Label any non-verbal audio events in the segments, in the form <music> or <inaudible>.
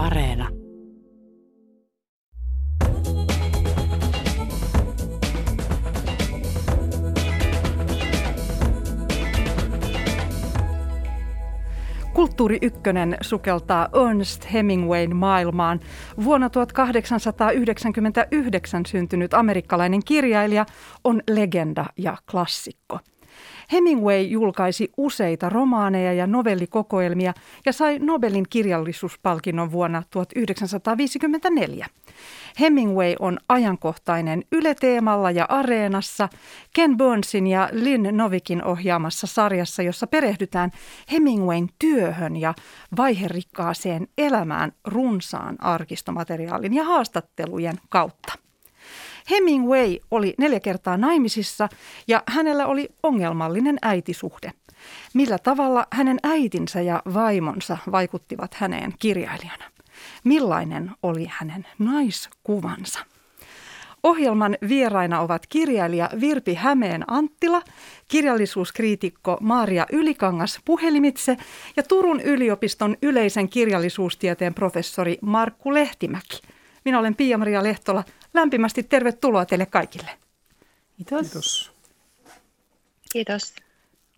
Areena. Kulttuuri Ykkönen sukeltaa Ernest Hemingwayn maailmaan. Vuonna 1899 syntynyt amerikkalainen kirjailija on legenda ja klassikko. Hemingway julkaisi useita romaaneja ja novellikokoelmia ja sai Nobelin kirjallisuuspalkinnon vuonna 1954. Hemingway on ajankohtainen yleteemalla ja areenassa Ken Burnsin ja Lynn Novikin ohjaamassa sarjassa, jossa perehdytään Hemingwayn työhön ja vaiherikkaaseen elämään runsaan arkistomateriaalin ja haastattelujen kautta. Hemingway oli neljä kertaa naimisissa ja hänellä oli ongelmallinen äitisuhde. Millä tavalla hänen äitinsä ja vaimonsa vaikuttivat häneen kirjailijana? Millainen oli hänen naiskuvansa? Ohjelman vieraina ovat kirjailija Virpi Hämeen Anttila, kirjallisuuskriitikko Maaria Ylikangas puhelimitse ja Turun yliopiston yleisen kirjallisuustieteen professori Markku Lehtimäki. Minä olen Pia-Maria Lehtola. Lämpimästi tervetuloa teille kaikille. Kiitos. Kiitos. Kiitos.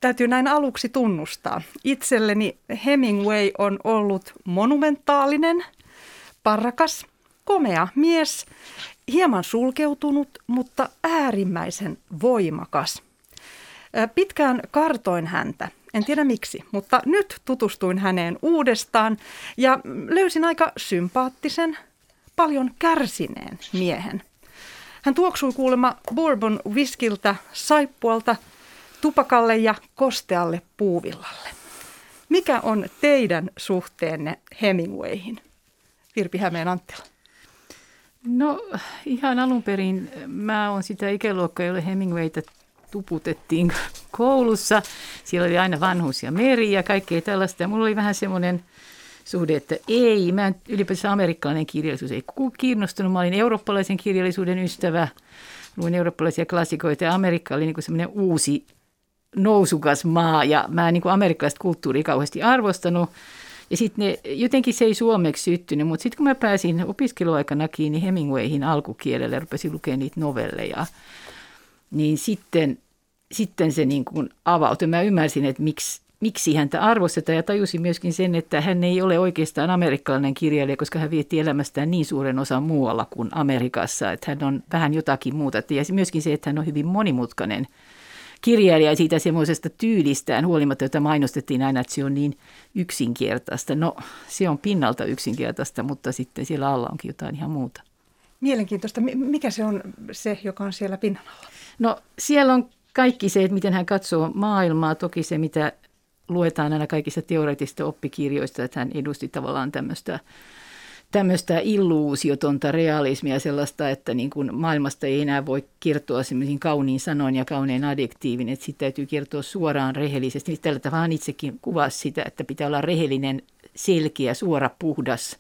Täytyy näin aluksi tunnustaa. Itselleni Hemingway on ollut monumentaalinen, parrakas, komea mies, hieman sulkeutunut, mutta äärimmäisen voimakas. Pitkään kartoin häntä, en tiedä miksi, mutta nyt tutustuin häneen uudestaan ja löysin aika sympaattisen, paljon kärsineen miehen. Hän tuoksui kuulemma bourbon viskiltä, saippualta, tupakalle ja kostealle puuvillalle. Mikä on teidän suhteenne Hemingwayhin? Virpi Hämeen Anttila. No ihan alun perin mä oon sitä ikäluokkaa, jolle Hemingwayta tuputettiin koulussa. Siellä oli aina vanhuus ja meri ja kaikkea tällaista. Ja mulla oli vähän semmoinen suhde, että ei, mä en ylipäätään amerikkalainen kirjallisuus ei kiinnostunut. Mä olin eurooppalaisen kirjallisuuden ystävä, luin eurooppalaisia klassikoita ja Amerikka oli niin semmoinen uusi nousukas maa ja mä en niin amerikkalaista kulttuuria kauheasti arvostanut. Ja sitten jotenkin se ei suomeksi syttynyt, mutta sitten kun mä pääsin opiskeluaikana kiinni Hemingwayhin alkukielelle ja rupesin lukemaan niitä novelleja, niin sitten, sitten se niin kuin avautui. Mä ymmärsin, että miksi, miksi häntä arvostetaan ja tajusin myöskin sen, että hän ei ole oikeastaan amerikkalainen kirjailija, koska hän vietti elämästään niin suuren osan muualla kuin Amerikassa, että hän on vähän jotakin muuta. Ja myöskin se, että hän on hyvin monimutkainen kirjailija siitä semmoisesta tyylistään huolimatta, jota mainostettiin aina, että se on niin yksinkertaista. No se on pinnalta yksinkertaista, mutta sitten siellä alla onkin jotain ihan muuta. Mielenkiintoista. Mikä se on se, joka on siellä pinnan alla? No siellä on kaikki se, että miten hän katsoo maailmaa. Toki se, mitä luetaan aina kaikista teoreettista oppikirjoista, että hän edusti tavallaan tämmöistä tämmöistä illuusiotonta realismia, sellaista, että niin kuin maailmasta ei enää voi kertoa semmoisiin kauniin sanoin ja kaunein adjektiivin, että sitten täytyy kertoa suoraan rehellisesti. Tällä tavalla itsekin kuvasi sitä, että pitää olla rehellinen, selkeä, suora, puhdas,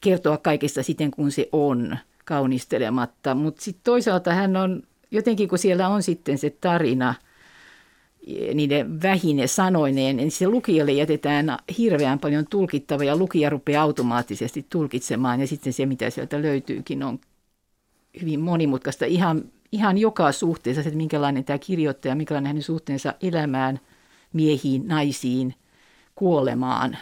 kertoa kaikesta siten kuin se on, kaunistelematta. Mutta sitten toisaalta hän on, jotenkin kun siellä on sitten se tarina – niiden vähine sanoineen, niin se lukijalle jätetään hirveän paljon tulkittavaa ja lukija rupeaa automaattisesti tulkitsemaan. Ja sitten se, mitä sieltä löytyykin, on hyvin monimutkaista. Ihan, ihan joka suhteessa, että minkälainen tämä kirjoittaja, minkälainen hänen suhteensa elämään, miehiin, naisiin, kuolemaan,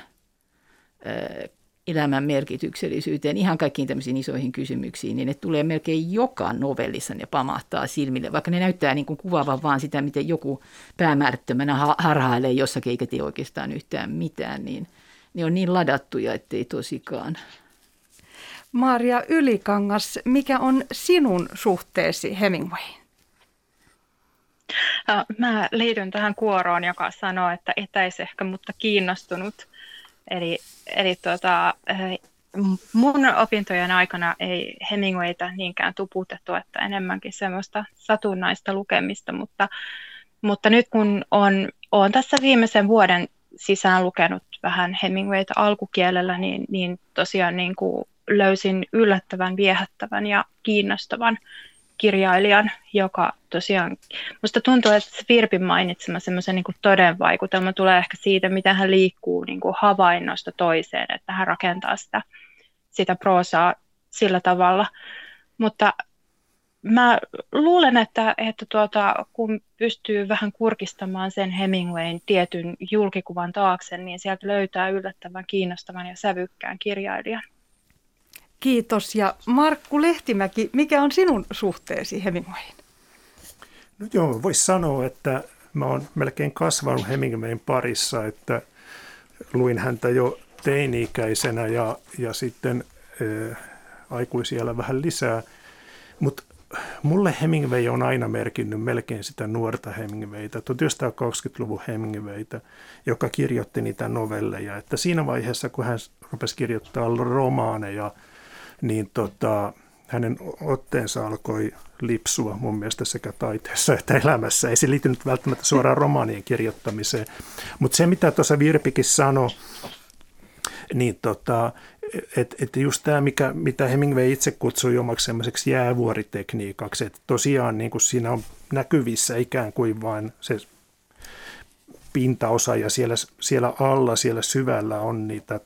elämän merkityksellisyyteen, ihan kaikkiin tämmöisiin isoihin kysymyksiin, niin ne tulee melkein joka novellissa ne pamahtaa silmille, vaikka ne näyttää niin kuin kuvaavan vaan sitä, miten joku päämäärättömänä harhailee jossakin eikä tee oikeastaan yhtään mitään, niin ne on niin ladattuja, ettei tosikaan. Maria Ylikangas, mikä on sinun suhteesi Hemingwayin? Mä liityn tähän kuoroon, joka sanoo, että etäisehkä, mutta kiinnostunut – Eli, eli tota, eh, mun opintojen aikana ei Hemingwayta niinkään tuputettu, että enemmänkin semmoista satunnaista lukemista, mutta, mutta nyt kun on, on tässä viimeisen vuoden sisään lukenut vähän Hemingwayta alkukielellä, niin, niin tosiaan niin kuin löysin yllättävän, viehättävän ja kiinnostavan kirjailijan, joka tosiaan, musta tuntuu, että Virpin mainitsema semmoisen niin todenvaikutelma tulee ehkä siitä, miten hän liikkuu niin kuin havainnosta toiseen, että hän rakentaa sitä, sitä proosaa sillä tavalla. Mutta mä luulen, että, että tuota, kun pystyy vähän kurkistamaan sen Hemingwayn tietyn julkikuvan taakse, niin sieltä löytää yllättävän kiinnostavan ja sävykkään kirjailijan. Kiitos. Ja Markku Lehtimäki, mikä on sinun suhteesi Hemingwayin? No joo, voisi sanoa, että mä oon melkein kasvanut Hemingwayn parissa, että luin häntä jo teini-ikäisenä ja, ja sitten äh, aikuisiellä vähän lisää. Mutta mulle Hemingway on aina merkinnyt melkein sitä nuorta Hemingwayta, 1920-luvun Hemingwayta, joka kirjoitti niitä novelleja. Että siinä vaiheessa, kun hän rupesi kirjoittaa romaaneja, niin tota, hänen otteensa alkoi lipsua mun mielestä sekä taiteessa että elämässä. Ei se liittynyt välttämättä suoraan romaanien kirjoittamiseen. Mutta se, mitä tuossa Virpikin sanoi, niin tota, että et just tämä, mikä, mitä Hemingway itse kutsui omaksi semmoiseksi jäävuoritekniikaksi, että tosiaan niin kuin siinä on näkyvissä ikään kuin vain se pintaosa ja siellä, siellä alla, siellä syvällä on niitä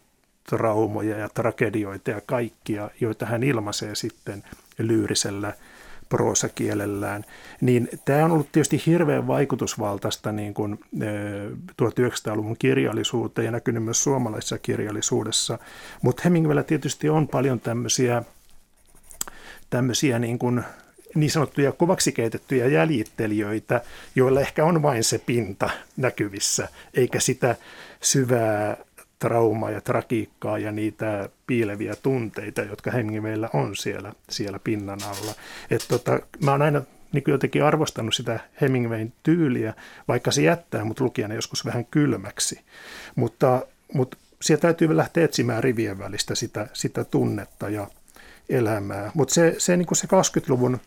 traumoja ja tragedioita ja kaikkia, joita hän ilmaisee sitten lyyrisellä proosakielellään, niin tämä on ollut tietysti hirveän vaikutusvaltaista niin kuin 1900-luvun kirjallisuuteen ja näkynyt myös suomalaisessa kirjallisuudessa. Mutta Hemingwayllä tietysti on paljon tämmöisiä, tämmöisiä niin, kuin niin sanottuja kovaksi keitettyjä jäljittelijöitä, joilla ehkä on vain se pinta näkyvissä, eikä sitä syvää traumaa ja tragiikkaa ja niitä piileviä tunteita, jotka Hemingwaylla on siellä, siellä pinnan alla. Et tota, mä oon aina niin jotenkin arvostanut sitä Hemingwayn tyyliä, vaikka se jättää mut lukijana joskus vähän kylmäksi. Mutta, mutta siellä täytyy lähteä etsimään rivien välistä sitä, sitä tunnetta ja elämää. Mutta se, se, niin se 20-luvun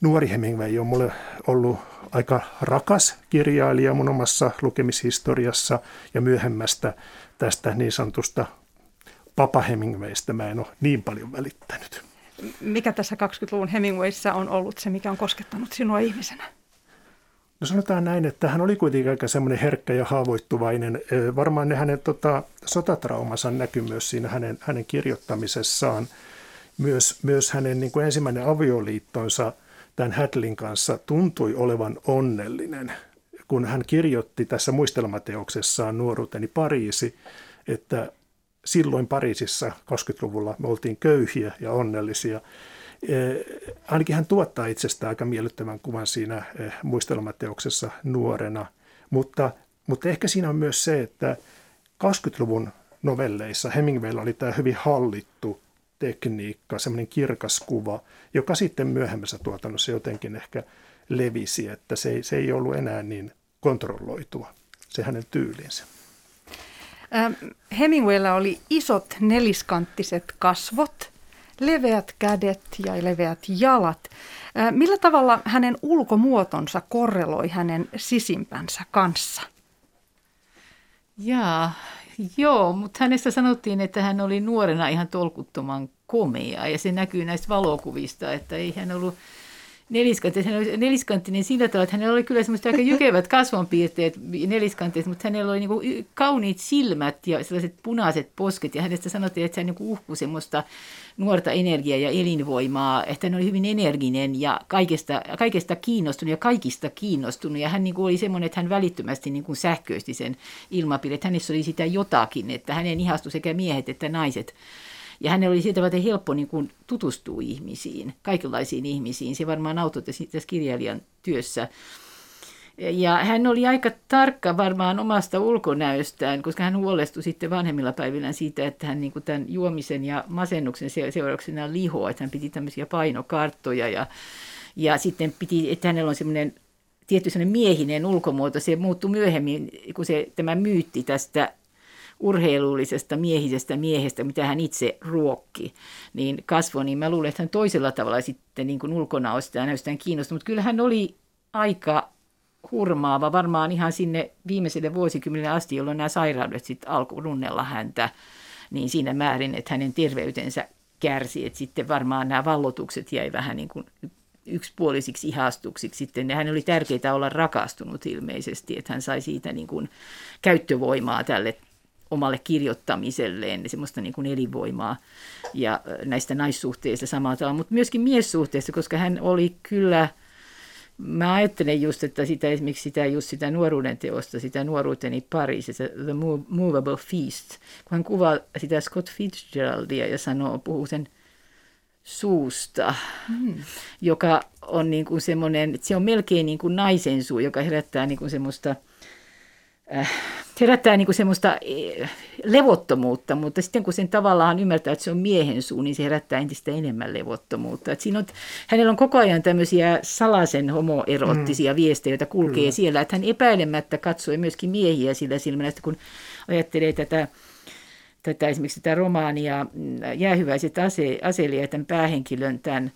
nuori Hemingway on mulle ollut aika rakas kirjailija mun omassa lukemishistoriassa ja myöhemmästä tästä niin sanotusta Papa Hemingwaystä mä en ole niin paljon välittänyt. Mikä tässä 20-luvun Hemingwayssä on ollut se, mikä on koskettanut sinua ihmisenä? No sanotaan näin, että hän oli kuitenkin aika semmoinen herkkä ja haavoittuvainen. Varmaan ne hänen tota, sotatraumansa näkyy myös siinä hänen, hänen kirjoittamisessaan. Myös, myös hänen niin kuin ensimmäinen avioliittonsa tämän Hadlin kanssa tuntui olevan onnellinen – kun hän kirjoitti tässä muistelmateoksessaan Nuoruuteni Pariisi, että silloin Pariisissa 20-luvulla me oltiin köyhiä ja onnellisia. E, ainakin hän tuottaa itsestään aika miellyttävän kuvan siinä e, muistelmateoksessa nuorena, mutta, mutta ehkä siinä on myös se, että 20-luvun novelleissa Hemingwaylla oli tämä hyvin hallittu tekniikka, semmoinen kirkas kuva, joka sitten myöhemmässä tuotannossa jotenkin ehkä levisi, että se ei, se ei ollut enää niin kontrolloitua, se hänen tyylinsä. Ähm, Hemingwaylla oli isot neliskanttiset kasvot, leveät kädet ja leveät jalat. Äh, millä tavalla hänen ulkomuotonsa korreloi hänen sisimpänsä kanssa? Jaa, joo, mutta hänestä sanottiin, että hän oli nuorena ihan tolkuttoman komea ja se näkyy näistä valokuvista, että ei hän ollut neliskanttinen, hän oli neliskanttinen sillä tavalla, että hänellä oli kyllä semmoista aika jykevät kasvonpiirteet neliskanttiset, mutta hänellä oli niin kauniit silmät ja sellaiset punaiset posket. Ja hänestä sanottiin, että hän niin uhkui semmoista nuorta energiaa ja elinvoimaa, että hän oli hyvin energinen ja kaikesta, kaikesta kiinnostunut ja kaikista kiinnostunut. Ja hän niin kuin oli semmoinen, että hän välittömästi niin kuin sähköisti sen ilmapiirin, että hänessä oli sitä jotakin, että hänen ihastui sekä miehet että naiset ja hänellä oli siitä varten helppo niin kuin tutustua ihmisiin, kaikenlaisiin ihmisiin. Se varmaan auttoi tässä kirjailijan työssä. Ja hän oli aika tarkka varmaan omasta ulkonäöstään, koska hän huolestui sitten vanhemmilla päivillä siitä, että hän niin kuin tämän juomisen ja masennuksen seurauksena lihoa, että hän piti tämmöisiä painokarttoja ja, ja sitten piti, että hänellä on semmoinen tietty semmoinen miehinen ulkomuoto, se muuttui myöhemmin, kun se, tämä myytti tästä urheilullisesta miehisestä miehestä, mitä hän itse ruokki, niin kasvoi, niin mä luulen, että hän toisella tavalla sitten niin kuin ulkona on sitä näystään kiinnostunut. Mutta kyllä hän oli aika hurmaava varmaan ihan sinne viimeiselle vuosikymmenelle asti, jolloin nämä sairaudet sitten alkoi runnella häntä niin siinä määrin, että hänen terveytensä kärsi, että sitten varmaan nämä vallotukset jäi vähän niin kuin yksipuolisiksi ihastuksiksi sitten. Hän oli tärkeää olla rakastunut ilmeisesti, että hän sai siitä niin kuin käyttövoimaa tälle omalle kirjoittamiselleen, semmoista niin kuin elinvoimaa ja näistä naissuhteista samalla tavalla, mutta myöskin miessuhteista, koska hän oli kyllä, mä ajattelen just, että sitä esimerkiksi sitä, just sitä nuoruuden teosta, sitä nuoruuteni pari, se The Movable Feast, kun hän kuvaa sitä Scott Fitzgeraldia ja sanoo, puhuu sen suusta, mm. joka on niin kuin semmoinen, se on melkein niin kuin naisen suu, joka herättää niin kuin semmoista – Äh, herättää niin kuin semmoista eh, levottomuutta, mutta sitten kun sen tavallaan ymmärtää, että se on miehen suu, niin se herättää entistä enemmän levottomuutta. Että siinä on, hänellä on koko ajan tämmöisiä salaisen homoerottisia mm. viestejä, joita kulkee Kyllä. siellä, että hän epäilemättä katsoi myöskin miehiä sillä silmällä, että kun ajattelee tätä tätä esimerkiksi tätä romaania mm, Jäähyväiset ase, aselijat, tämän päähenkilön, tämän,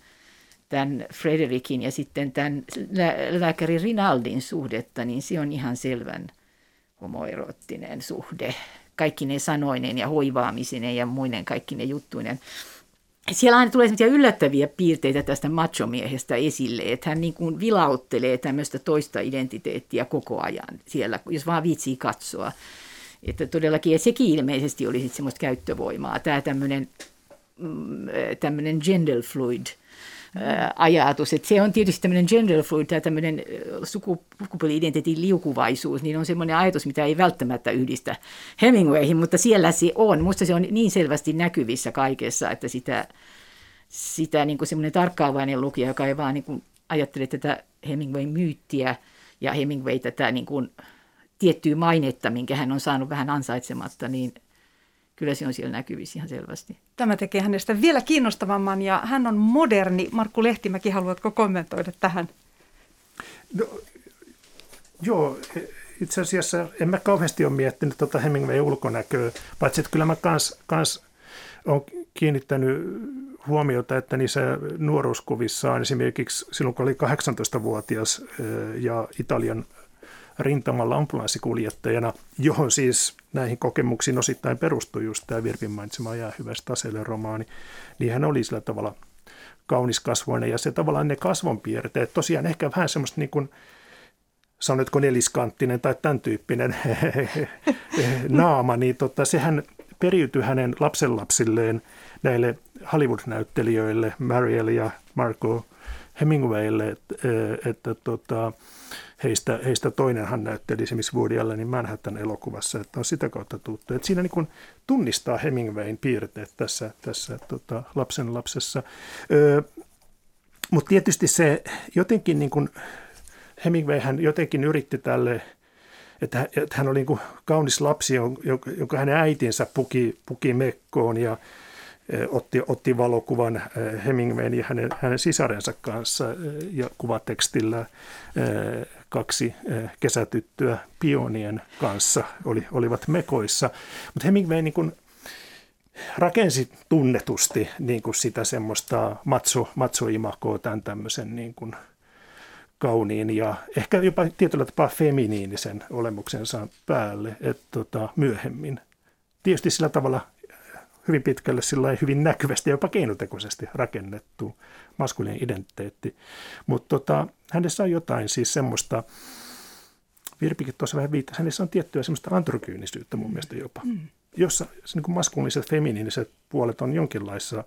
tämän Frederikin ja sitten tämän lääkäri Rinaldin suhdetta, niin se on ihan selvän homoerottinen suhde, kaikki ne sanoinen ja hoivaamisen ja muinen kaikki ne juttuinen. Siellä aina tulee yllättäviä piirteitä tästä machomiehestä esille, että hän niin kuin vilauttelee tämmöistä toista identiteettiä koko ajan siellä, jos vaan viitsii katsoa. Että todellakin, ja sekin ilmeisesti oli sitten semmoista käyttövoimaa, tämä tämmöinen, mm, tämmöinen gender fluid – ajatus. Että se on tietysti tämmöinen gender fluid tai tämmöinen sukupuoli-identiteetin liukuvaisuus, niin on semmoinen ajatus, mitä ei välttämättä yhdistä Hemingwayhin, mutta siellä se on. Musta se on niin selvästi näkyvissä kaikessa, että sitä, sitä niin kuin semmoinen tarkkaavainen lukija, joka ei vaan niin kuin ajattele tätä Hemingwayn myyttiä ja Hemingway tätä niin kuin tiettyä mainetta, minkä hän on saanut vähän ansaitsematta, niin kyllä se on siellä näkyvissä ihan selvästi. Tämä tekee hänestä vielä kiinnostavamman ja hän on moderni. Markku Lehtimäki, haluatko kommentoida tähän? No, joo, itse asiassa en mä kauheasti ole miettinyt tuota Hemingway ulkonäköä, paitsi että kyllä mä kans, kans olen kiinnittänyt huomiota, että niissä nuoruuskuvissaan esimerkiksi silloin kun oli 18-vuotias ja Italian rintamalla ambulanssikuljettajana, johon siis näihin kokemuksiin osittain perustui just tämä Virpin mainitsema hyvästä Taselle romaani, niin hän oli sillä tavalla kaunis ja se tavallaan ne kasvonpiirteet, tosiaan ehkä vähän semmoista niin kuin, sanotko neliskanttinen tai tämän tyyppinen <laughs> naama, niin tota, sehän periytyi hänen lapsenlapsilleen näille Hollywood-näyttelijöille, Marielle ja Marco Hemingwaylle, että, että tota, heistä, heistä toinenhan näytteli esimerkiksi Woody Allenin Manhattan-elokuvassa, että on sitä kautta tuttu. Että siinä niin kuin tunnistaa Hemingwayn piirteet tässä, tässä tota, lapsen lapsessa. Öö, Mutta tietysti se jotenkin niin kuin, Hemingway hän jotenkin yritti tälle, että, hän oli niin kuin kaunis lapsi, jonka hänen äitinsä puki, puki mekkoon ja otti, otti valokuvan Hemingwayn ja hänen, hänen sisarensa kanssa ja kuvatekstillä kaksi kesätyttöä pionien kanssa oli, olivat mekoissa. Mutta Hemingway niin kuin rakensi tunnetusti niin kuin sitä semmoista matso, matsoimakoa tämän tämmöisen niin kuin kauniin ja ehkä jopa tietyllä tapaa feminiinisen olemuksensa päälle että tota, myöhemmin. Tietysti sillä tavalla hyvin pitkälle sillä hyvin näkyvästi ja jopa keinotekoisesti rakennettu maskuliinen identiteetti. Mutta tota, hänessä on jotain siis semmoista, Virpikin tuossa vähän viittasi, hänessä on tiettyä semmoista androkyynisyyttä mun mielestä jopa, mm. jossa niin kuin maskuliiniset, feminiiniset puolet on jonkinlaissa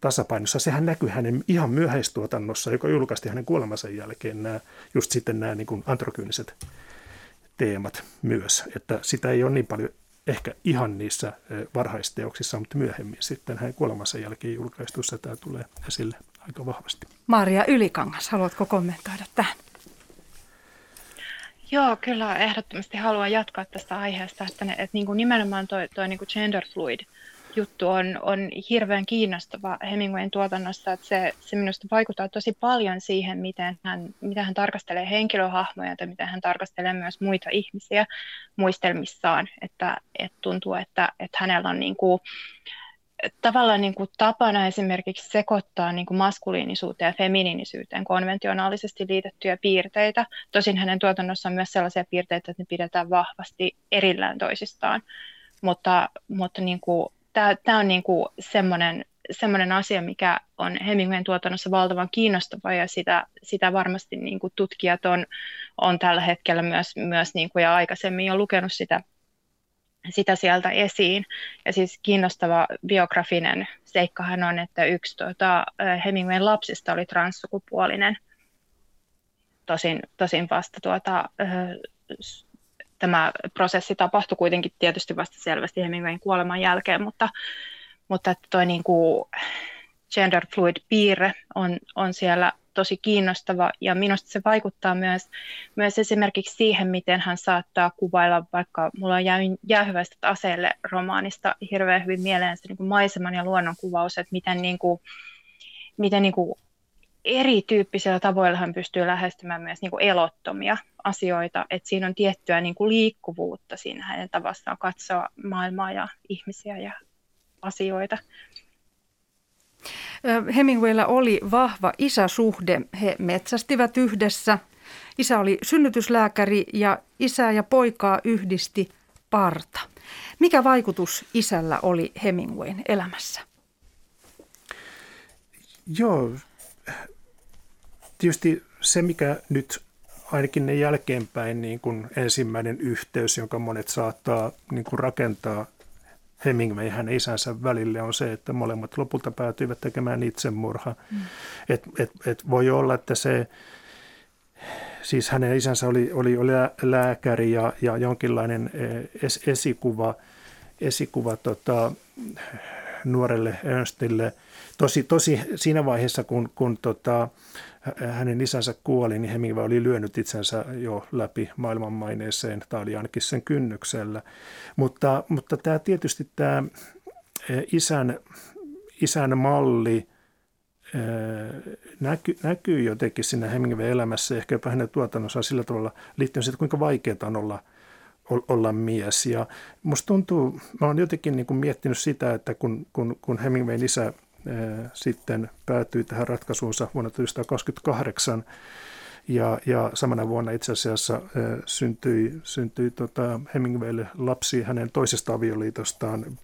tasapainossa. Sehän näkyy hänen ihan myöhäistuotannossa, joka julkaistiin hänen kuolemansa jälkeen, nämä, just sitten nämä niin kuin androkyyniset teemat myös, että sitä ei ole niin paljon ehkä ihan niissä varhaisteoksissa, mutta myöhemmin sitten hänen kuolemansa jälkeen julkaistussa tämä tulee esille aika vahvasti. Maria Ylikangas, haluatko kommentoida tähän? Joo, kyllä ehdottomasti haluan jatkaa tästä aiheesta, että, ne, että niin kuin nimenomaan tuo, tuo niin kuin gender fluid juttu on, on hirveän kiinnostava Hemingwayn tuotannossa, että se, se minusta vaikuttaa tosi paljon siihen, miten hän, miten hän tarkastelee henkilöhahmoja tai miten hän tarkastelee myös muita ihmisiä muistelmissaan, että, että tuntuu, että, että hänellä on niin kuin, tavallaan niin kuin tapana esimerkiksi sekoittaa niin kuin maskuliinisuuteen ja feminiinisyyteen konventionaalisesti liitettyjä piirteitä. Tosin hänen tuotannossaan myös sellaisia piirteitä, että ne pidetään vahvasti erillään toisistaan. Mutta, mutta niin kuin, tämä on niin kuin semmoinen, semmoinen asia, mikä on Hemingwayn tuotannossa valtavan kiinnostava ja sitä, sitä varmasti niin kuin tutkijat on, on tällä hetkellä myös, myös niin kuin ja aikaisemmin jo lukenut sitä, sitä sieltä esiin. Ja siis kiinnostava biografinen seikkahan on, että yksi tuota, Hemingwayn lapsista oli transsukupuolinen. Tosin, tosin vasta tuota, tämä prosessi tapahtui kuitenkin tietysti vasta selvästi Hemingwayn kuoleman jälkeen, mutta, mutta toi niin kuin gender fluid piirre on, on siellä tosi kiinnostava. Ja minusta se vaikuttaa myös, myös esimerkiksi siihen, miten hän saattaa kuvailla, vaikka mulla on jäähyväistä aseelle romaanista hirveän hyvin mieleen se niin kuin maiseman ja luonnon kuvaus, että miten, niin kuin, miten niin kuin erityyppisillä tavoilla hän pystyy lähestymään myös niin kuin elottomia asioita, että siinä on tiettyä niin kuin liikkuvuutta siinä hänen tavassaan katsoa maailmaa ja ihmisiä ja asioita. Hemingwaylla oli vahva isäsuhde. He metsästivät yhdessä. Isä oli synnytyslääkäri ja isää ja poikaa yhdisti parta. Mikä vaikutus isällä oli Hemingwayn elämässä? Joo, tietysti se, mikä nyt ainakin ne jälkeenpäin niin kuin ensimmäinen yhteys, jonka monet saattaa niin kuin rakentaa Hemingway hänen isänsä välille on se, että molemmat lopulta päätyivät tekemään itsemurha. Mm. Et, et, et voi olla, että se, siis hänen isänsä oli, oli, oli lääkäri ja, ja jonkinlainen eh, es, esikuva, esikuva tota, nuorelle Ernstille. Tosi, tosi siinä vaiheessa, kun, kun tota, hänen isänsä kuoli, niin Hemingway oli lyönyt itsensä jo läpi maailmanmaineeseen, tai oli ainakin sen kynnyksellä. Mutta, mutta tämä tietysti tämä e, isän, isän malli e, näky, näkyy jotenkin siinä Hemingway elämässä, ehkä jopa hänen tuotannossaan sillä tavalla liittyen siitä, kuinka vaikeaa on olla olla mies. Ja musta tuntuu, mä oon jotenkin niin kuin miettinyt sitä, että kun, kun, kun Hemingwayn isä sitten päätyi tähän ratkaisuunsa vuonna 1928. Ja, ja samana vuonna itse asiassa syntyi, syntyi tota Hemingwaylle lapsi hänen toisesta avioliitostaan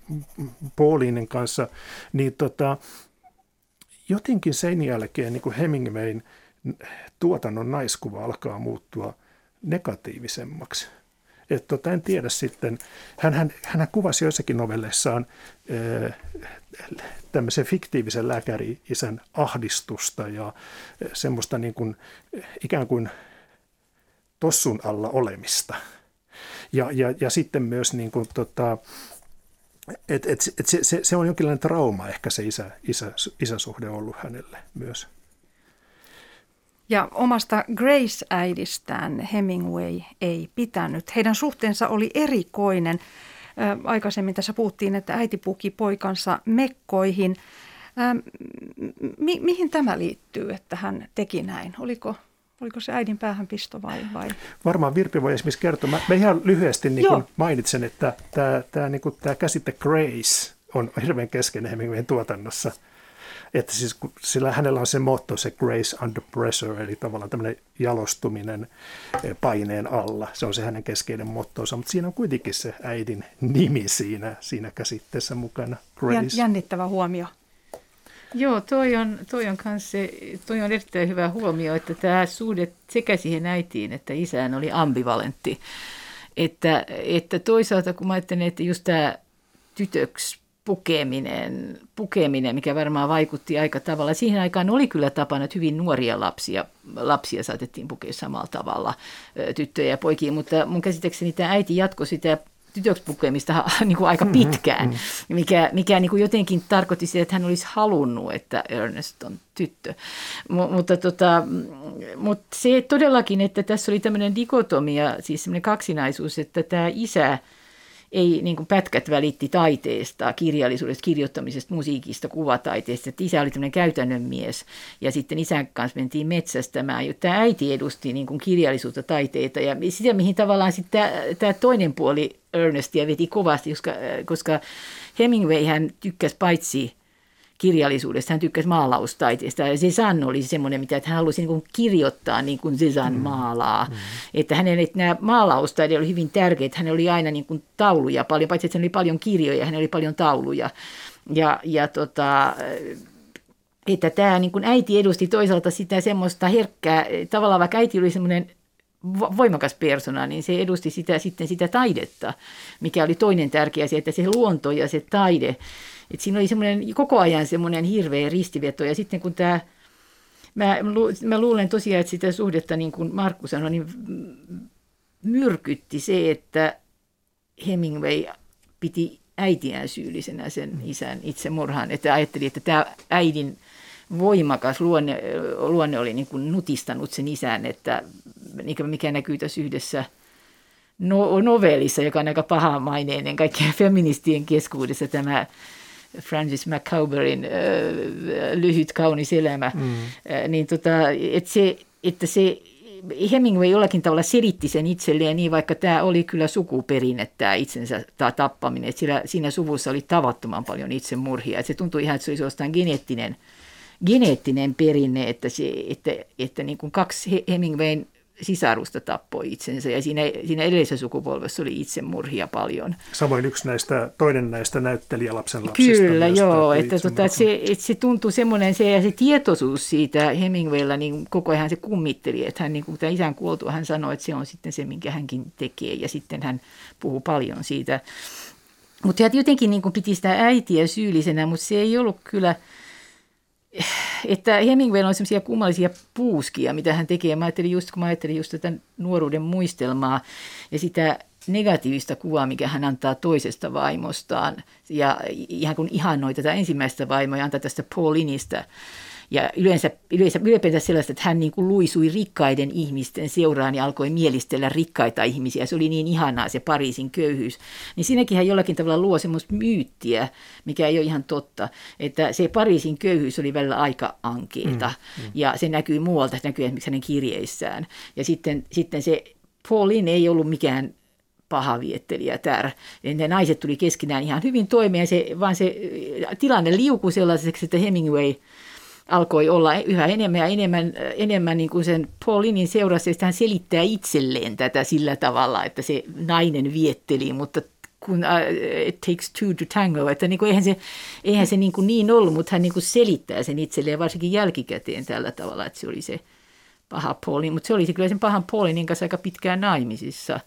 Paulinen kanssa, niin tota, jotenkin sen jälkeen niin kuin Hemingwayn tuotannon naiskuva alkaa muuttua negatiivisemmaksi. Et tota, en tiedä sitten, hän, hän, hän kuvasi joissakin novelleissaan tämmöisen fiktiivisen lääkäri-isän ahdistusta ja semmoista niin kuin, ikään kuin tossun alla olemista. Ja, ja, ja sitten myös niin kuin, tota, et, et, et se, se, se on jonkinlainen trauma ehkä se isä, isä, isäsuhde ollut hänelle myös. Ja omasta Grace-äidistään Hemingway ei pitänyt. Heidän suhteensa oli erikoinen. Aikaisemmin tässä puhuttiin, että äiti puki poikansa mekkoihin. Mi- mihin tämä liittyy, että hän teki näin? Oliko, oliko se äidin päähänpisto vai, vai? Varmaan Virpi voi esimerkiksi kertoa. Mä, mä ihan lyhyesti niin kuin mainitsen, että tämä, tämä, niin tämä käsite grace on hirveän keskeinen Hemingwayn tuotannossa – että siis, sillä hänellä on se motto, se grace under pressure, eli tavallaan tämmöinen jalostuminen eh, paineen alla. Se on se hänen keskeinen mottonsa, mutta siinä on kuitenkin se äidin nimi siinä, siinä käsitteessä mukana. Grace. Jännittävä huomio. Joo, toi on, toi on, se, toi on erittäin hyvä huomio, että tämä suhde sekä siihen äitiin että isään oli ambivalentti. Että, että toisaalta kun mä ajattelen, että just tämä tytöksi pukeminen, pukeminen, mikä varmaan vaikutti aika tavalla. Siihen aikaan oli kyllä tapana, että hyvin nuoria lapsia, lapsia saatettiin pukea samalla tavalla, tyttöjä ja poikia, mutta mun käsittääkseni tämä äiti jatkoi sitä tytöksi pukemista <laughs> niin kuin aika mm-hmm, pitkään, mm-hmm. mikä, mikä niin kuin jotenkin tarkoitti sitä, että hän olisi halunnut, että Ernest on tyttö. M- mutta, tota, mutta se todellakin, että tässä oli tämmöinen dikotomia, siis semmoinen kaksinaisuus, että tämä isä – ei niin kuin pätkät välitti taiteesta, kirjallisuudesta, kirjoittamisesta, musiikista, kuvataiteesta. Että isä oli tämmöinen käytännön mies ja sitten isän kanssa mentiin metsästämään. Tämä äiti edusti niin kuin kirjallisuutta, taiteita ja sitä, mihin tavallaan sitten tämä toinen puoli Ernestia veti kovasti, koska, koska Hemingway hän tykkäsi paitsi kirjallisuudesta, hän tykkäsi maalaustaiteesta ja Cezanne oli semmoinen, mitä että hän halusi niin kuin kirjoittaa niin kuin Cezanne mm. maalaa. Mm. Että hänelle että nämä maalaustaide oli hyvin tärkeitä, hän oli aina niin kuin tauluja paljon, paitsi että hän oli paljon kirjoja, hän oli paljon tauluja. Ja, ja tota, että tämä niin kuin äiti edusti toisaalta sitä semmoista herkkää, tavallaan vaikka äiti oli semmoinen voimakas persona, niin se edusti sitä, sitten sitä taidetta, mikä oli toinen tärkeä asia, että se luonto ja se taide, että siinä oli semmoinen koko ajan semmoinen hirveä ristiveto. Ja sitten kun tämä, mä, mä luulen tosiaan, että sitä suhdetta niin kuin Markku sanoi, niin myrkytti se, että Hemingway piti äitiään syyllisenä sen isän itsemurhaan, että ajatteli, että tämä äidin voimakas luonne, luonne oli niin kuin nutistanut sen isän, että mikä näkyy tässä yhdessä no, novellissa, joka on aika pahamaineinen kaikkien <laughs> feministien keskuudessa tämä Francis McCauberin äh, lyhyt kaunis elämä, mm. äh, niin tota, että se, että se Hemingway jollakin tavalla selitti sen itselleen niin, vaikka tämä oli kyllä sukuperinne tämä itsensä tämä tappaminen, että sillä, siinä suvussa oli tavattoman paljon itsemurhia, että se tuntui ihan, että se olisi jostain geneettinen, geneettinen perinne, että, se, että, että niin kuin kaksi Hemingwayn sisarusta tappoi itsensä ja siinä, siinä edellisessä sukupolvessa oli itsemurhia paljon. Samoin yksi näistä, toinen näistä näyttelijälapsen lapsista. Kyllä, joo, että, tota, se, että se tuntui semmoinen se, ja se tietoisuus siitä Hemingwaylla niin koko ajan se kummitteli, että hän niin kuin tämän isän kuoltua hän sanoi, että se on sitten se, minkä hänkin tekee ja sitten hän puhuu paljon siitä. Mutta jotenkin niin kuin piti sitä äitiä syyllisenä, mutta se ei ollut kyllä – että Hemingway on semmoisia kummallisia puuskia, mitä hän tekee. Mä ajattelin just, kun mä ajattelin just tätä nuoruuden muistelmaa ja sitä negatiivista kuvaa, mikä hän antaa toisesta vaimostaan. Ja ihan kun ihannoi tätä ensimmäistä vaimoa ja antaa tästä Paulinista ja yleensä, yleensä ylipäätään sellaista, että hän niin kuin luisui rikkaiden ihmisten seuraan ja alkoi mielistellä rikkaita ihmisiä. Se oli niin ihanaa se Pariisin köyhyys. Niin siinäkin hän jollakin tavalla luo semmoista myyttiä, mikä ei ole ihan totta. Että se Pariisin köyhyys oli välillä aika ankeeta mm, mm. ja se näkyy muualta, se näkyy esimerkiksi hänen kirjeissään. Ja sitten, sitten se Pauline ei ollut mikään paha viettelijä tär. Ne naiset tuli keskenään ihan hyvin toimeen, se, vaan se tilanne liukui sellaiseksi, että Hemingway – alkoi olla yhä enemmän ja enemmän, enemmän niin kuin sen Paulinin seurassa, että hän selittää itselleen tätä sillä tavalla, että se nainen vietteli, mutta kun uh, it takes two to tango, että niin kuin, eihän se, eihän se niin, kuin niin ollut, mutta hän niin kuin selittää sen itselleen varsinkin jälkikäteen tällä tavalla, että se oli se paha Paulin, mutta se oli se kyllä sen pahan Paulinin kanssa aika pitkään naimisissa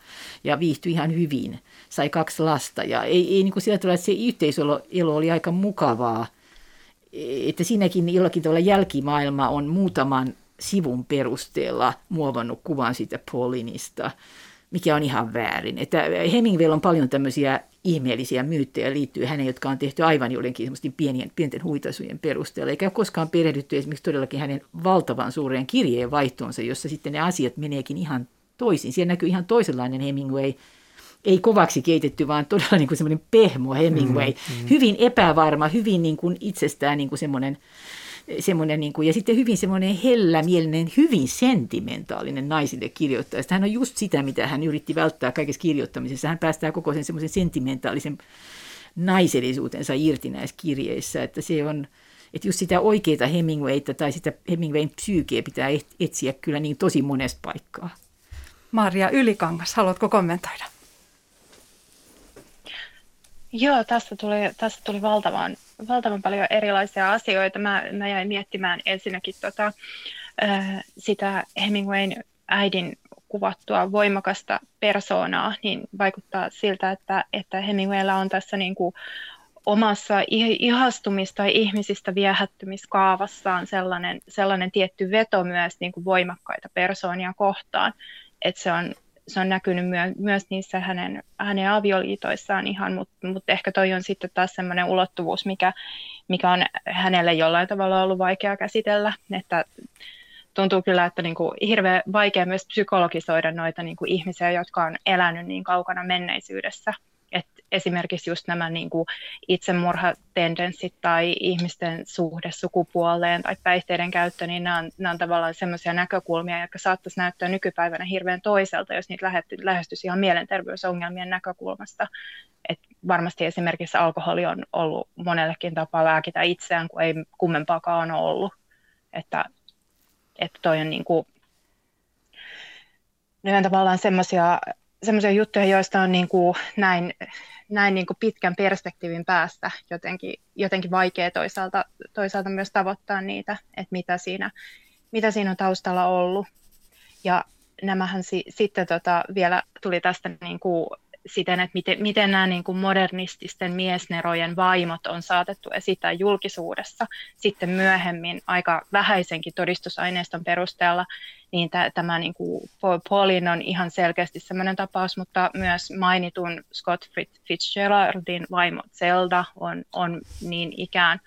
ja viihtyi ihan hyvin. Sai kaksi lasta ja ei, ei niin kuin sillä tavalla, että se yhteisolo oli aika mukavaa että siinäkin jollakin tavalla jälkimaailma on muutaman sivun perusteella muovannut kuvan siitä Paulinista, mikä on ihan väärin. Että Hemingway on paljon tämmöisiä ihmeellisiä myyttejä liittyy hänen, jotka on tehty aivan joidenkin pienien, pienten huitaisujen perusteella, eikä ole koskaan perehdytty esimerkiksi todellakin hänen valtavan suureen kirjeenvaihtoonsa, jossa sitten ne asiat meneekin ihan toisin. Siellä näkyy ihan toisenlainen Hemingway – ei kovaksi keitetty, vaan todella niin kuin semmoinen pehmo Hemingway. Mm, mm. Hyvin epävarma, hyvin niin kuin itsestään niin kuin semmoinen, semmoinen niin kuin, ja sitten hyvin semmoinen hellämielinen, hyvin sentimentaalinen naisille kirjoittaja. Hän on just sitä, mitä hän yritti välttää kaikessa kirjoittamisessa. Hän päästää koko sen semmoisen sentimentaalisen naisellisuutensa irti näissä kirjeissä, että se on, että just sitä oikeita Hemingwayta tai sitä Hemingwayn psyykeä pitää etsiä kyllä niin tosi monesta paikkaa. Maria Ylikangas, haluatko kommentoida? Joo, tässä tuli, tässä tuli valtavan, valtavan paljon erilaisia asioita. Mä, mä jäin miettimään ensinnäkin tota, äh, sitä Hemingwayn äidin kuvattua voimakasta persoonaa, niin vaikuttaa siltä, että, että Hemingwaylla on tässä niin kuin omassa ihastumis- tai ihmisistä viehättymiskaavassaan sellainen, sellainen tietty veto myös niin kuin voimakkaita persoonia kohtaan, että se on se on näkynyt myö, myös niissä hänen, hänen avioliitoissaan ihan, mutta mut ehkä toi on sitten taas semmoinen ulottuvuus, mikä, mikä on hänelle jollain tavalla ollut vaikea käsitellä, että tuntuu kyllä, että niin kuin hirveän vaikea myös psykologisoida noita niin kuin ihmisiä, jotka on elänyt niin kaukana menneisyydessä. Esimerkiksi just nämä niin kuin itsemurhatendenssit tai ihmisten suhde sukupuoleen tai päihteiden käyttö, niin nämä on, nämä on tavallaan sellaisia näkökulmia, jotka saattaisi näyttää nykypäivänä hirveän toiselta, jos niitä lähestyisi ihan mielenterveysongelmien näkökulmasta. Et varmasti esimerkiksi alkoholi on ollut monellekin tapaa lääkitä itseään, kun ei kummempaakaan ole ollut. Että, että toi on niin kuin, ne on tavallaan semmoisia semmoisia juttuja, joista on niin kuin näin, näin niin kuin pitkän perspektiivin päästä jotenkin, jotenkin vaikea toisaalta, toisaalta myös tavoittaa niitä, että mitä siinä, mitä siinä on taustalla ollut. Ja nämähän si, sitten tota, vielä tuli tästä niin kuin siten, että miten, miten nämä niin kuin modernististen miesnerojen vaimot on saatettu esittää julkisuudessa sitten myöhemmin aika vähäisenkin todistusaineiston perusteella, niin t- tämä niin kuin Paulin on ihan selkeästi sellainen tapaus, mutta myös mainitun Scott Fitzgeraldin vaimo Zelda on, on niin ikään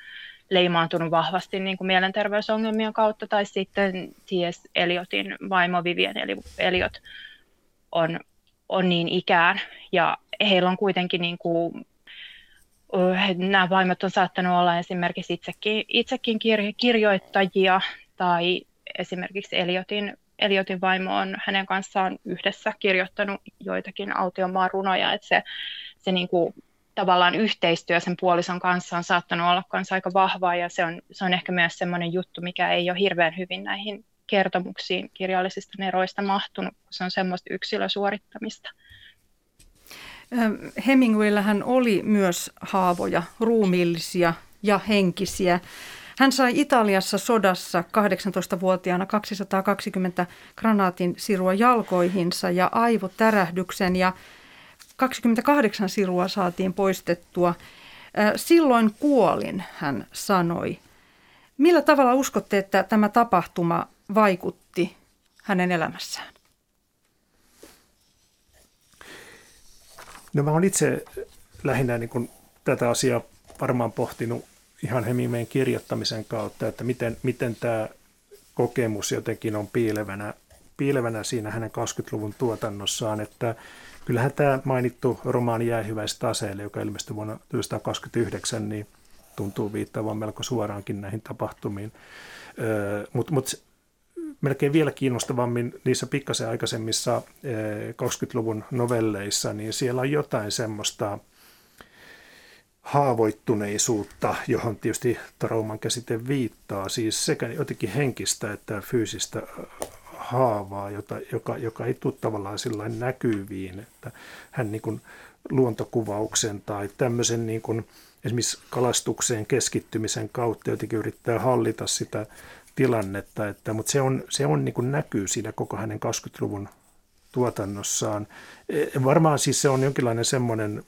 leimaantunut vahvasti niin kuin mielenterveysongelmien kautta, tai sitten T.S. Eliotin vaimo Vivian eli Eliot on, on niin ikään, ja heillä on kuitenkin niin kuin, nämä vaimot on saattanut olla esimerkiksi itsekin, itsekin kirjoittajia tai esimerkiksi Eliotin, Eliotin vaimo on hänen kanssaan yhdessä kirjoittanut joitakin autiomaan runoja, että se, se niin kuin, tavallaan yhteistyö sen puolison kanssa on saattanut olla kanssa aika vahvaa ja se on, se on ehkä myös sellainen juttu, mikä ei ole hirveän hyvin näihin kertomuksiin kirjallisista neroista mahtunut, kun se on semmoista yksilösuorittamista. Hemingwayllähän oli myös haavoja, ruumiillisia ja henkisiä. Hän sai Italiassa sodassa 18-vuotiaana 220 granaatin sirua jalkoihinsa ja aivotärähdyksen ja 28 sirua saatiin poistettua. Silloin kuolin, hän sanoi. Millä tavalla uskotte, että tämä tapahtuma vaikutti hänen elämässään? No mä olen itse lähinnä niin kuin tätä asiaa varmaan pohtinut ihan Hemingwayn kirjoittamisen kautta, että miten, miten tämä kokemus jotenkin on piilevänä, piilevänä siinä hänen 20-luvun tuotannossaan, että kyllähän tämä mainittu romaani Jäähyväiset aseille, joka ilmestyi vuonna 1929, niin tuntuu viittaavan melko suoraankin näihin tapahtumiin. Mutta mut melkein vielä kiinnostavammin niissä pikkasen aikaisemmissa 20-luvun novelleissa, niin siellä on jotain semmoista haavoittuneisuutta, johon tietysti trauman käsite viittaa, siis sekä jotenkin henkistä että fyysistä haavaa, jota, joka, joka ei tule tavallaan sillä näkyviin, että hän niin kuin luontokuvauksen tai tämmöisen niin kuin esimerkiksi kalastukseen keskittymisen kautta jotenkin yrittää hallita sitä tilannetta, että, mutta se, on, se on niin kuin näkyy siinä koko hänen 20-luvun tuotannossaan. E, varmaan siis se on jonkinlainen semmoinen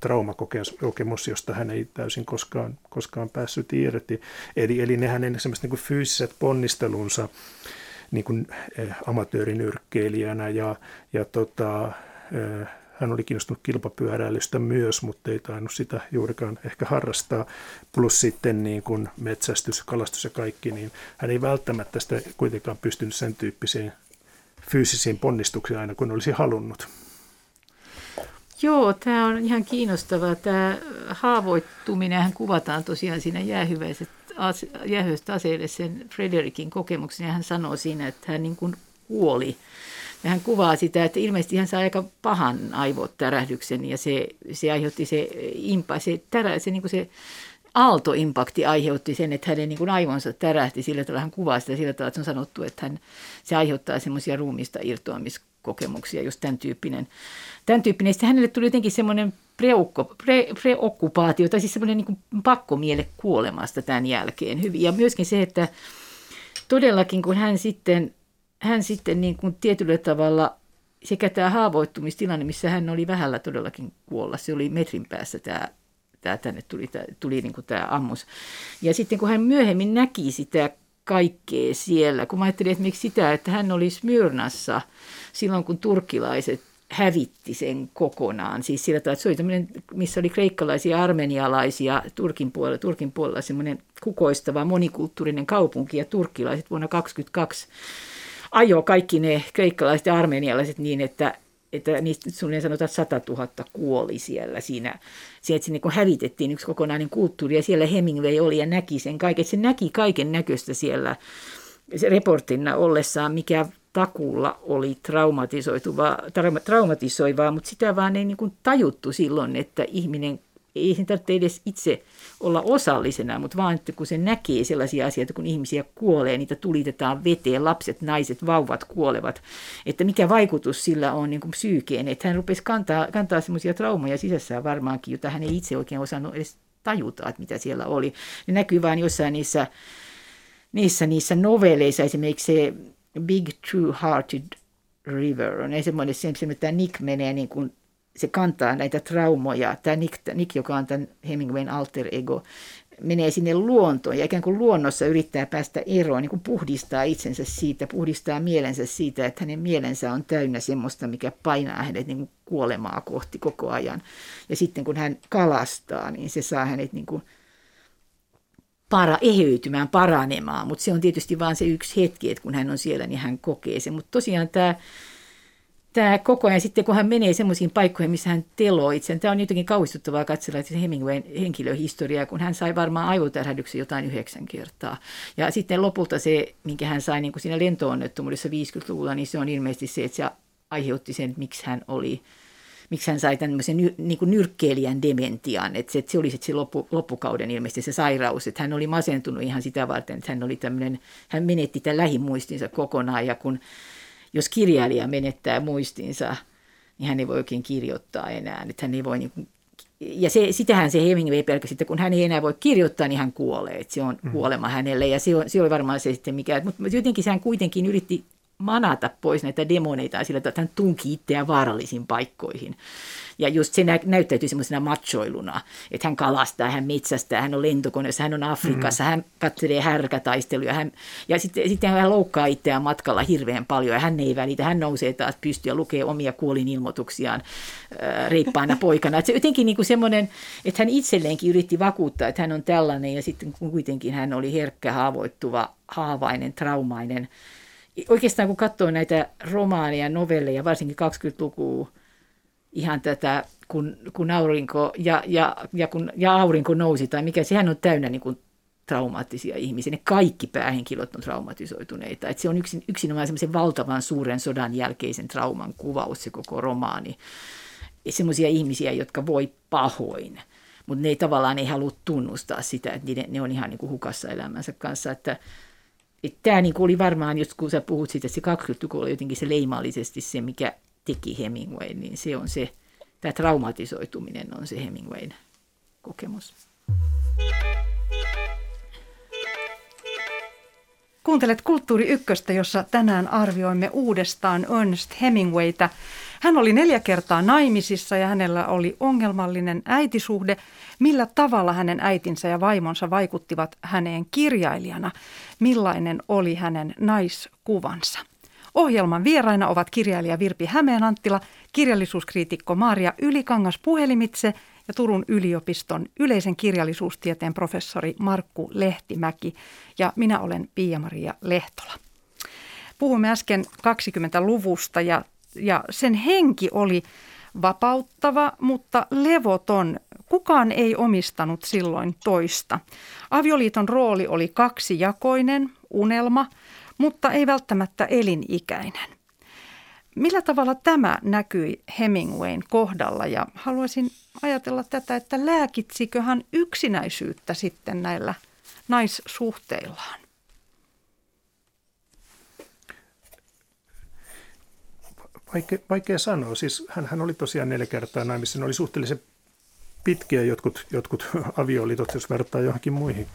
traumakokemus, josta hän ei täysin koskaan, koskaan päässyt irti. Eli, eli ne hänen niin kuin fyysiset ponnistelunsa niin kuin eh, amatöörinyrkkeilijänä ja, ja tota, eh, hän oli kiinnostunut kilpapyöräilystä myös, mutta ei tainnut sitä juurikaan ehkä harrastaa. Plus sitten niin kuin metsästys, kalastus ja kaikki, niin hän ei välttämättä sitä kuitenkaan pystynyt sen tyyppisiin fyysisiin ponnistuksiin aina kun olisi halunnut. Joo, tämä on ihan kiinnostavaa. Tämä haavoittuminen hän kuvataan tosiaan siinä jäähyväiset aseille sen Frederikin kokemuksen ja hän sanoo siinä, että hän niin kuin kuoli. Ja hän kuvaa sitä, että ilmeisesti hän sai aika pahan aivotärähdyksen ja se, se aiheutti se impa, se, terä, se, niin kuin se aaltoimpakti aiheutti sen, että hänen niin kuin aivonsa tärähti sillä tavalla, hän kuvaa sitä sillä tavalla, että on sanottu, että hän, se aiheuttaa semmoisia ruumista irtoamiskokemuksia, just tämän tyyppinen. Tämän tyyppinen. Sitten hänelle tuli jotenkin semmoinen preokko, pre, preokkupaatio, tai siis semmoinen niin pakkomiele kuolemasta tämän jälkeen. Ja myöskin se, että todellakin kun hän sitten, hän sitten niin kuin tietyllä tavalla sekä tämä haavoittumistilanne, missä hän oli vähällä todellakin kuolla, se oli metrin päässä tämä tämä tänne tuli, tämä, tuli niin kuin tämä ammus. Ja sitten kun hän myöhemmin näki sitä kaikkea siellä, kun mä ajattelin miksi sitä, että hän oli Smyrnassa silloin, kun turkkilaiset hävitti sen kokonaan. Siis sillä tavalla, että se oli missä oli kreikkalaisia, armenialaisia, Turkin puolella, Turkin puolella semmoinen kukoistava monikulttuurinen kaupunki ja turkkilaiset vuonna 2022 ajoi kaikki ne kreikkalaiset ja armenialaiset niin, että että niistä suunnilleen sanotaan 100 000 kuoli siellä siinä. Se, että se niin hävitettiin yksi kokonainen kulttuuri ja siellä Hemingway oli ja näki sen kaiken. Se näki kaiken näköistä siellä se reportina ollessaan, mikä takulla oli traumatisoituvaa, traumatisoivaa, mutta sitä vaan ei niin tajuttu silloin, että ihminen ei sen tarvitse edes itse olla osallisena, mutta vaan, että kun se näkee sellaisia asioita, kun ihmisiä kuolee, niitä tulitetaan veteen, lapset, naiset, vauvat kuolevat, että mikä vaikutus sillä on niin kuin psyykeen, että hän rupesi kantaa, kantaa semmoisia traumoja sisässään varmaankin, jota hän ei itse oikein osannut edes tajuta, että mitä siellä oli. Ne näkyy vain jossain niissä, niissä, niissä novelleissa, esimerkiksi se Big True Hearted River on semmoinen, että Nick menee niin kuin se kantaa näitä traumoja. Tämä Nick, Nick, joka on tämän Hemingwayn alter ego, menee sinne luontoon ja ikään kuin luonnossa yrittää päästä eroon, niin kuin puhdistaa itsensä siitä, puhdistaa mielensä siitä, että hänen mielensä on täynnä semmoista, mikä painaa hänet niin kuin kuolemaa kohti koko ajan. Ja sitten kun hän kalastaa, niin se saa hänet niin kuin para, eheytymään, paranemaan, mutta se on tietysti vain se yksi hetki, että kun hän on siellä, niin hän kokee sen. Mutta tosiaan tämä tämä koko ajan sitten, kun hän menee semmoisiin paikkoihin, missä hän teloo itse, tämä on jotenkin kauhistuttavaa katsella että Hemingwayn henkilöhistoriaa, kun hän sai varmaan aivotärähdyksen jotain yhdeksän kertaa. Ja sitten lopulta se, minkä hän sai niin kuin siinä lentoonnettomuudessa 50-luvulla, niin se on ilmeisesti se, että se aiheutti sen, että miksi hän oli miksi hän sai tämmöisen niin nyrkkeilijän dementian, että se, että se oli se loppu, loppukauden ilmeisesti se sairaus, että hän oli masentunut ihan sitä varten, että hän oli tämmöinen, hän menetti tämän lähimuistinsa kokonaan. Ja kun jos kirjailija menettää muistinsa, niin hän ei voi oikein kirjoittaa enää. Että hän ei voi niin kuin, ja se, sitähän se Hemingway pelkäsi, että kun hän ei enää voi kirjoittaa, niin hän kuolee. Että se on mm. kuolema hänelle ja se, on, se oli varmaan se sitten mikä. Mutta jotenkin hän kuitenkin yritti manata pois näitä demoneita sillä, että hän tunki itseään vaarallisiin paikkoihin. Ja just se nä- näyttäytyy semmoisena machoiluna, että hän kalastaa, hän metsästää, hän on lentokoneessa, hän on Afrikassa, mm-hmm. hän katselee härkätaisteluja. Hän, ja sitten, sitten hän loukkaa itseään matkalla hirveän paljon ja hän ei välitä. Hän nousee taas pystyä ja lukee omia kuolinilmoituksiaan äh, reippaana <laughs> poikana. Että se jotenkin niin kuin semmoinen, että hän itselleenkin yritti vakuuttaa, että hän on tällainen ja sitten kuitenkin hän oli herkkä, haavoittuva, haavainen, traumainen. Oikeastaan kun katsoo näitä romaaneja, novelleja, varsinkin 20-lukua, ihan tätä, kun, kun aurinko ja, ja, ja, kun, ja aurinko nousi tai mikä, sehän on täynnä niin kuin traumaattisia ihmisiä. Ne kaikki päähenkilöt on traumatisoituneita. Et se on yksin, yksinomaan semmoisen valtavan suuren sodan jälkeisen trauman kuvaus se koko romaani. Semmoisia ihmisiä, jotka voi pahoin, mutta ne ei tavallaan ei halua tunnustaa sitä, että ne, ne on ihan niin kuin hukassa elämänsä kanssa. Että, että tämä niin oli varmaan, jos kun sä puhut siitä, että se 20 oli jotenkin se leimallisesti se, mikä teki Hemingway, niin se on se, tämä traumatisoituminen on se Hemingwayn kokemus. Kuuntelet Kulttuuri Ykköstä, jossa tänään arvioimme uudestaan Ernest Hemingwaytä. Hän oli neljä kertaa naimisissa ja hänellä oli ongelmallinen äitisuhde. Millä tavalla hänen äitinsä ja vaimonsa vaikuttivat häneen kirjailijana? Millainen oli hänen naiskuvansa? Ohjelman vieraina ovat kirjailija Virpi Hämeenanttila, kirjallisuuskriitikko Maria Ylikangas puhelimitse ja Turun yliopiston yleisen kirjallisuustieteen professori Markku Lehtimäki ja minä olen Pia-Maria Lehtola. Puhumme äsken 20-luvusta ja, ja sen henki oli vapauttava, mutta levoton. Kukaan ei omistanut silloin toista. Avioliiton rooli oli kaksijakoinen, unelma – mutta ei välttämättä elinikäinen. Millä tavalla tämä näkyi Hemingwayn kohdalla ja haluaisin ajatella tätä, että lääkitsikö hän yksinäisyyttä sitten näillä naissuhteillaan? Vaikea, vaikea sanoa. Siis hän, hän oli tosiaan neljä kertaa naimissa. Ne oli suhteellisen pitkiä jotkut, jotkut <laughs> avioliitot, jos vertaa johonkin muihin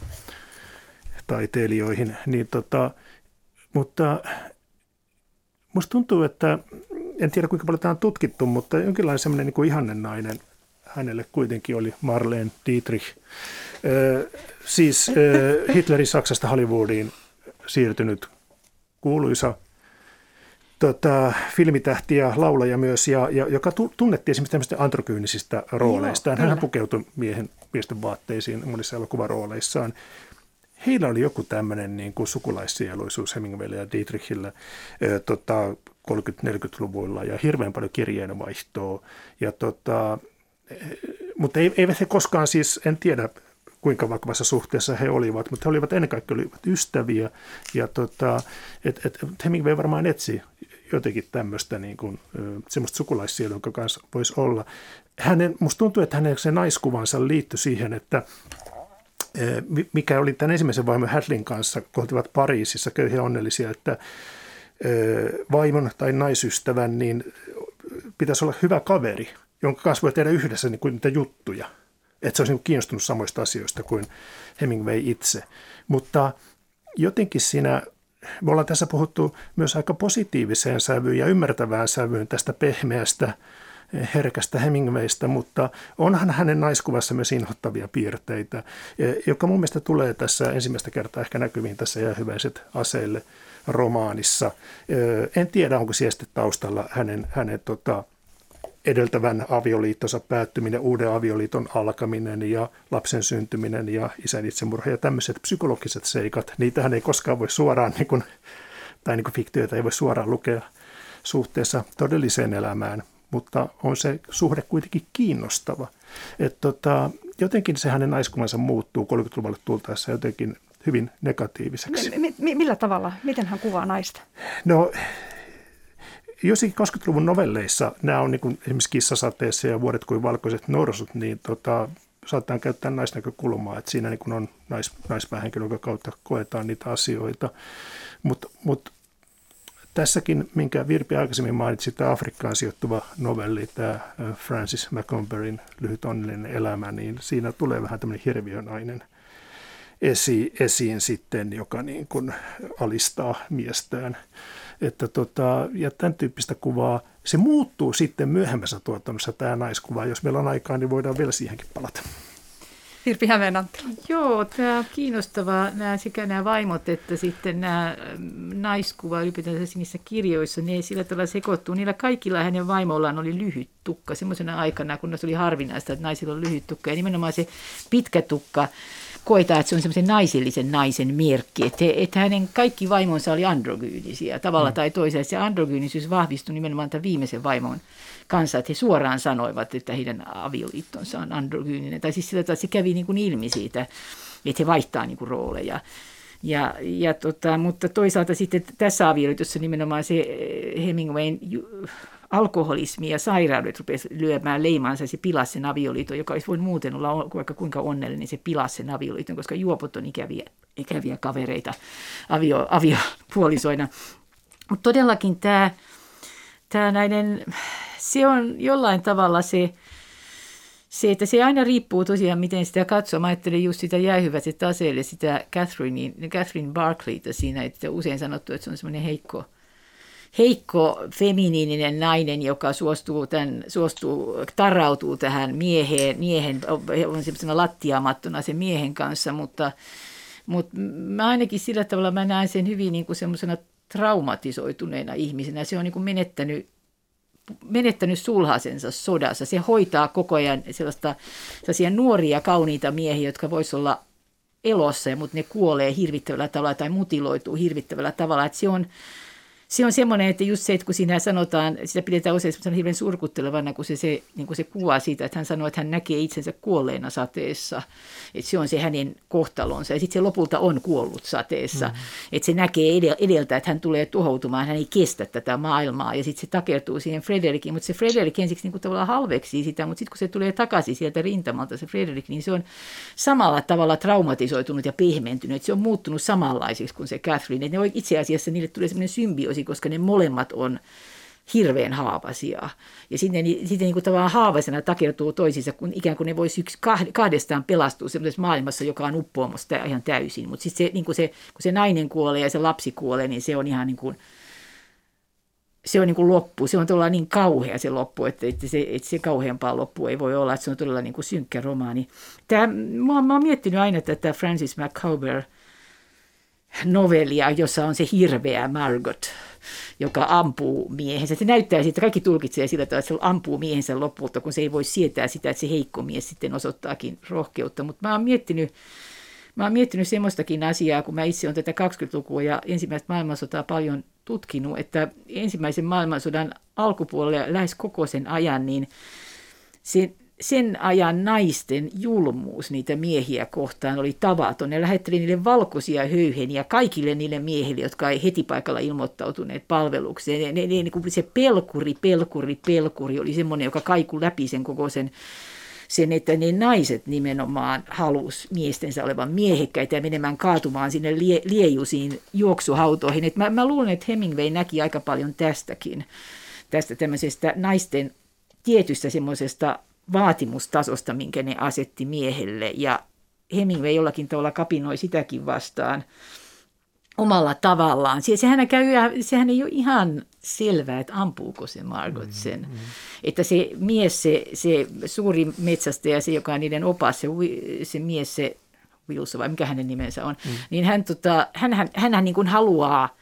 taiteilijoihin. Niin tota, mutta musta tuntuu, että en tiedä kuinka paljon tämä on tutkittu, mutta jonkinlainen semmoinen niin kuin ihannen nainen hänelle kuitenkin oli Marlene Dietrich. Ö, siis ö, Hitlerin Saksasta Hollywoodiin siirtynyt kuuluisa tota, filmitähti ja laulaja myös, ja, ja, joka tunnettiin esimerkiksi tämmöistä androkyynisistä rooleista. Hän pukeutui miehen, miesten vaatteisiin monissa elokuvarooleissaan heillä oli joku tämmöinen niin kuin sukulaissieluisuus Hemingwaylle ja Dietrichille. tota, 30-40-luvulla ja hirveän paljon kirjeenvaihtoa. Ja tota, mutta eivät he koskaan siis, en tiedä kuinka vakavassa suhteessa he olivat, mutta he olivat ennen kaikkea olivat ystäviä. Ja tota, et, et Hemingway varmaan etsi jotenkin tämmöistä niin kuin, semmoista sukulaissieluä, jonka kanssa voisi olla. Hänen, musta tuntuu, että hänen se naiskuvansa liittyi siihen, että mikä oli tämän ensimmäisen vaimon Hadlin kanssa, kun olivat Pariisissa köyhiä onnellisia, että vaimon tai naisystävän niin pitäisi olla hyvä kaveri, jonka kanssa voi tehdä yhdessä niin kuin niitä juttuja. Että se olisi niin kiinnostunut samoista asioista kuin Hemingway itse. Mutta jotenkin siinä, me ollaan tässä puhuttu myös aika positiiviseen sävyyn ja ymmärtävään sävyyn tästä pehmeästä, herkästä Hemingwaystä, mutta onhan hänen naiskuvassa myös inhottavia piirteitä, joka mun mielestä tulee tässä ensimmäistä kertaa ehkä näkyviin tässä Jäähyväiset aseille romaanissa. En tiedä, onko siellä taustalla hänen, hänen tota, edeltävän avioliittonsa päättyminen, uuden avioliiton alkaminen ja lapsen syntyminen ja isän itsemurha ja tämmöiset psykologiset seikat, niitähän ei koskaan voi suoraan, niin kuin, tai niin kuin ei voi suoraan lukea suhteessa todelliseen elämään, mutta on se suhde kuitenkin kiinnostava. Et tota, jotenkin se hänen naiskumansa muuttuu 30-luvulle tultaessa jotenkin hyvin negatiiviseksi. M- m- millä tavalla? Miten hän kuvaa naista? No Jossakin 20-luvun novelleissa, nämä on niin kuin esimerkiksi Kissasateessa ja Vuodet kuin valkoiset norsut, niin tota, saattaa käyttää naisnäkökulmaa, että siinä niin kuin on nais, naispäähenkilö, joka kautta koetaan niitä asioita. Mutta mut, tässäkin, minkä Virpi aikaisemmin mainitsi, tämä Afrikkaan sijoittuva novelli, tämä Francis McComberyn Lyhyt onnellinen elämä, niin siinä tulee vähän tämmöinen hirviönainen esi, esiin sitten, joka niin kuin alistaa miestään että tota, ja tämän tyyppistä kuvaa. Se muuttuu sitten myöhemmässä tuotannossa tämä naiskuva. Jos meillä on aikaa, niin voidaan vielä siihenkin palata. Virpi Joo, tämä on kiinnostavaa, nämä, sekä nämä vaimot että sitten nämä naiskuva ylipäätään niissä kirjoissa, ne sillä tavalla sekoittuu. Niillä kaikilla hänen vaimollaan oli lyhyt tukka semmoisena aikana, kun se oli harvinaista, että naisilla on lyhyt tukka. Ja nimenomaan se pitkä tukka koetaan, että se on semmoisen naisellisen naisen merkki, että, että hänen kaikki vaimonsa oli androgyynisiä tavalla mm. tai toisella. Se androgyynisyys vahvistui nimenomaan tämän viimeisen vaimon kanssa, että he suoraan sanoivat, että heidän avioliittonsa on androgyyninen. Tai siis sillä että se kävi niin kuin ilmi siitä, että he vaihtaa niin kuin rooleja. Ja, ja tota, mutta toisaalta sitten tässä avioliitossa nimenomaan se Hemingwayn alkoholismi ja sairaudet rupesi lyömään leimaansa, se pilasi sen avioliiton, joka olisi voinut muuten olla vaikka kuinka onnellinen, niin se pilasi sen avioliiton, koska juopot on ikäviä, ikäviä kavereita avio, aviopuolisoina. Mutta todellakin tämä, tämä näiden, se on jollain tavalla se, se, että se aina riippuu tosiaan, miten sitä katsoo. Mä ajattelin just sitä jäähyväiset aseelle, sitä Catherine, Catherine Barclayta siinä, että usein sanottu, että se on semmoinen heikko, heikko feminiininen nainen, joka suostuu, tämän, suostuu tarrautuu tähän mieheen, miehen, on semmoisena lattiamattona sen miehen kanssa, mutta, mutta mä ainakin sillä tavalla mä näen sen hyvin niin kuin semmoisena traumatisoituneena ihmisenä. Se on niin kuin menettänyt menettänyt sulhasensa sodassa. Se hoitaa koko ajan sellaista, sellaisia nuoria, kauniita miehiä, jotka voisivat olla elossa, mutta ne kuolee hirvittävällä tavalla tai mutiloituu hirvittävällä tavalla. Että se on, se on semmoinen, että just se, että kun siinä sanotaan, sitä pidetään usein semmoisena hirveän surkuttelevana, kun se, se, niin kuin se kuvaa siitä, että hän sanoo, että hän näkee itsensä kuolleena sateessa. Että se on se hänen kohtalonsa. Ja sitten se lopulta on kuollut sateessa. Mm-hmm. Että se näkee edeltä, että hän tulee tuhoutumaan, hän ei kestä tätä maailmaa. Ja sitten se takertuu siihen Frederikin. Mutta se Frederik ensiksi niin kuin tavallaan halveksii sitä, mutta sitten kun se tulee takaisin sieltä rintamalta, se Frederik, niin se on samalla tavalla traumatisoitunut ja pehmentynyt. Että se on muuttunut samanlaiseksi kuin se Catherine. Että ne itse asiassa niille tulee semmoinen symbioosi koska ne molemmat on hirveän haavasia. Ja sitten, sitten niin tavallaan haavaisena takertuu toisiinsa, kun ikään kuin ne voisi yksi kahdestaan pelastua sellaisessa maailmassa, joka on uppoamassa ihan täysin. Mutta sitten se, niin se, kun se nainen kuolee ja se lapsi kuolee, niin se on ihan niin kuin, se on niin kuin loppu. Se on todella niin kauhea se loppu, että, että, se, että se kauheampaa loppu ei voi olla. Että se on todella niin kuin synkkä romaani. Tämä, mä, mä oon miettinyt aina tätä Francis McCauber novellia, jossa on se hirveä Margot – joka ampuu miehensä. Se näyttää että kaikki tulkitsee sillä tavalla, että se ampuu miehensä lopulta, kun se ei voi sietää sitä, että se heikko mies sitten osoittaakin rohkeutta. Mutta mä oon miettinyt, Mä oon miettinyt semmoistakin asiaa, kun mä itse olen tätä 20-lukua ja ensimmäistä maailmansotaa paljon tutkinut, että ensimmäisen maailmansodan alkupuolella lähes koko sen ajan, niin se sen ajan naisten julmuus niitä miehiä kohtaan oli tavaton. Ne lähetteli niille valkoisia höyheniä kaikille niille miehille, jotka ei heti paikalla ilmoittautuneet palvelukseen. Ne, ne, ne, niin se pelkuri, pelkuri, pelkuri oli semmoinen, joka kaiku läpi sen koko sen sen, että ne naiset nimenomaan halus miestensä olevan miehekkäitä ja menemään kaatumaan sinne lie, liejusiin juoksuhautoihin. Et mä, mä luulen, että Hemingway näki aika paljon tästäkin, tästä tämmöisestä naisten tietystä semmoisesta vaatimustasosta, minkä ne asetti miehelle. Ja Hemingway jollakin tavalla kapinoi sitäkin vastaan omalla tavallaan. Sehän, käy, sehän ei ole ihan selvää, että ampuuko se Margot mm, sen. Mm, mm. Että se mies, se, se suuri metsästäjä, se joka on niiden opas, se, se mies, se Wilson vai mikä hänen nimensä on, mm. niin hän, tota, hän, hän, hän niin kuin haluaa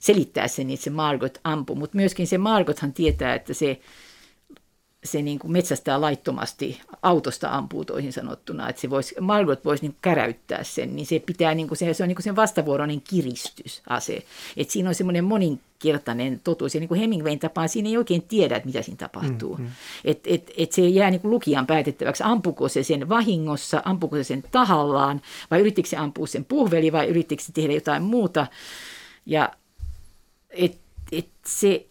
selittää sen, että se Margot ampuu, mutta myöskin se Margothan tietää, että se se niin kuin metsästää laittomasti, autosta ampuu toisin sanottuna, että se voisi, Margaret voisi niin käräyttää sen, niin se pitää, niin kuin se, se on niin kuin sen vastavuoroinen kiristysase. Että siinä on semmoinen moninkertainen totuus, ja niin kuin Hemingwayn tapaan siinä ei oikein tiedä, että mitä siinä tapahtuu. Mm, mm. Että et, et se jää niin kuin lukijan päätettäväksi, ampuko se sen vahingossa, ampuko se sen tahallaan, vai yrittikö se ampua sen puhveli, vai yrittikö se tehdä jotain muuta. Ja et, et se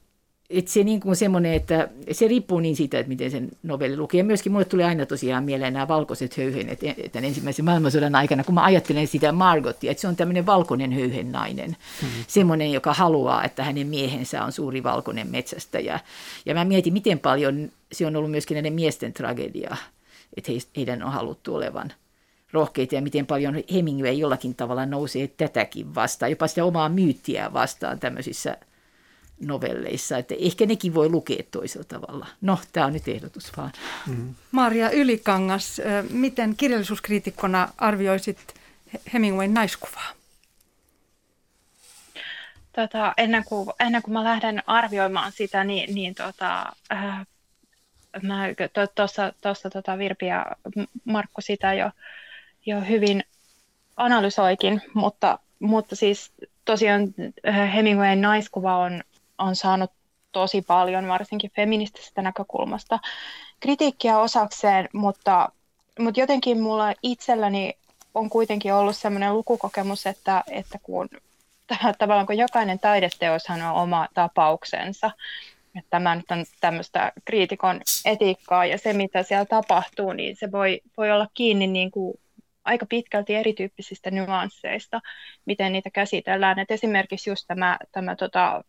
että se niin kuin semmoinen, että se riippuu niin siitä, että miten sen novelli lukee. Ja myöskin mulle tuli aina tosiaan mieleen nämä valkoiset höyhenet tämän ensimmäisen maailmansodan aikana, kun mä ajattelen sitä Margotia, että se on tämmöinen valkoinen höyhennainen. Mm-hmm. Semmoinen, joka haluaa, että hänen miehensä on suuri valkoinen metsästäjä. Ja mä mietin, miten paljon se on ollut myöskin näiden miesten tragedia, että heidän on haluttu olevan rohkeita ja miten paljon Hemingway jollakin tavalla nousee tätäkin vastaan, jopa sitä omaa myyttiä vastaan tämmöisissä – novelleissa, että ehkä nekin voi lukea toisella tavalla. No, tämä on nyt ehdotus vaan. Mm. Maria Ylikangas, miten kirjallisuuskriitikkona arvioisit Hemingwayn naiskuvaa? Tota, ennen, kuin, ennen kuin mä lähden arvioimaan sitä, niin, niin tota, äh, mä tuossa to, tota Virpi ja Markku sitä jo, jo hyvin analysoikin, mutta, mutta siis tosiaan Hemingwayn naiskuva on, on saanut tosi paljon, varsinkin feministisestä näkökulmasta, kritiikkiä osakseen, mutta, mutta jotenkin mulla itselläni on kuitenkin ollut sellainen lukukokemus, että, että kun tavallaan kun jokainen taideteoshan on oma tapauksensa, että tämä nyt on tämmöistä kriitikon etiikkaa ja se, mitä siellä tapahtuu, niin se voi, voi olla kiinni niin kuin aika pitkälti erityyppisistä nyansseista, miten niitä käsitellään. Et esimerkiksi just tämä, tämä tota,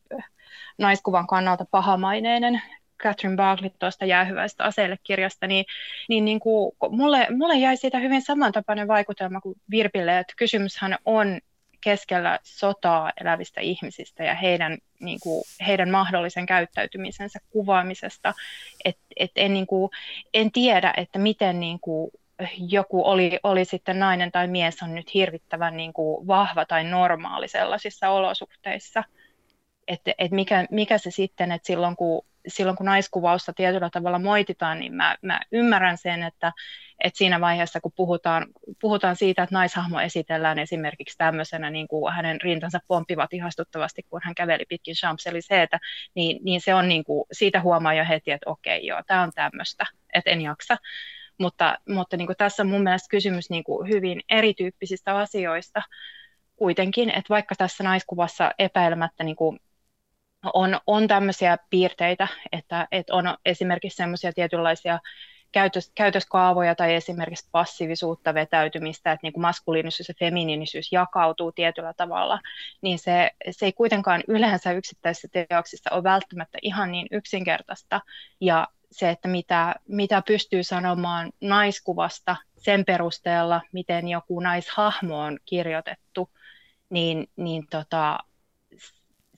naiskuvan kannalta pahamaineinen Catherine Barkley tuosta jäähyväistä aseille kirjasta, niin, niin, niin kuin, mulle, mulle jäi siitä hyvin samantapainen vaikutelma kuin Virpille, että kysymyshän on keskellä sotaa elävistä ihmisistä ja heidän, niin kuin, heidän mahdollisen käyttäytymisensä kuvaamisesta. Et, et en, niin kuin, en tiedä, että miten niin kuin, joku oli, oli sitten nainen tai mies on nyt hirvittävän niin kuin, vahva tai normaali sellaisissa olosuhteissa – että et mikä, mikä se sitten, että silloin kun, silloin kun naiskuvausta tietyllä tavalla moititaan, niin mä, mä ymmärrän sen, että, että siinä vaiheessa, kun puhutaan, puhutaan siitä, että naishahmo esitellään esimerkiksi tämmöisenä, niin kuin hänen rintansa pomppivat ihastuttavasti, kun hän käveli pitkin Champs-Élysées, niin, niin se on niin kuin, siitä huomaa jo heti, että okei, joo, tämä on tämmöistä, että en jaksa. Mutta, mutta niin kuin tässä on mun mielestä kysymys niin kuin hyvin erityyppisistä asioista kuitenkin, että vaikka tässä naiskuvassa epäilemättä niin kuin on, on tämmöisiä piirteitä, että, että on esimerkiksi semmoisia tietynlaisia käytös, käytöskaavoja tai esimerkiksi passiivisuutta, vetäytymistä, että niin kuin maskuliinisuus ja feminiinisyys jakautuu tietyllä tavalla, niin se, se ei kuitenkaan yleensä yksittäisissä teoksissa ole välttämättä ihan niin yksinkertaista. Ja se, että mitä, mitä pystyy sanomaan naiskuvasta sen perusteella, miten joku naishahmo on kirjoitettu, niin, niin tota,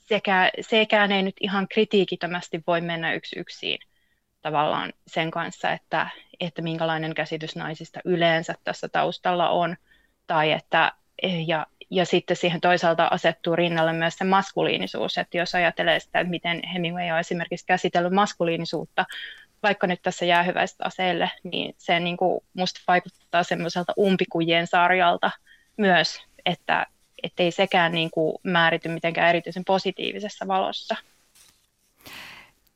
sekä, sekään ei nyt ihan kritiikittömästi voi mennä yksi yksin tavallaan sen kanssa, että, että minkälainen käsitys naisista yleensä tässä taustalla on, tai että, ja, ja sitten siihen toisaalta asettuu rinnalle myös se maskuliinisuus, että jos ajattelee sitä, että miten Hemingway on esimerkiksi käsitellyt maskuliinisuutta, vaikka nyt tässä jäähyväistä aseelle, niin se niin kuin musta vaikuttaa semmoiselta umpikujien sarjalta myös, että ettei sekään niin kuin määrity mitenkään erityisen positiivisessa valossa.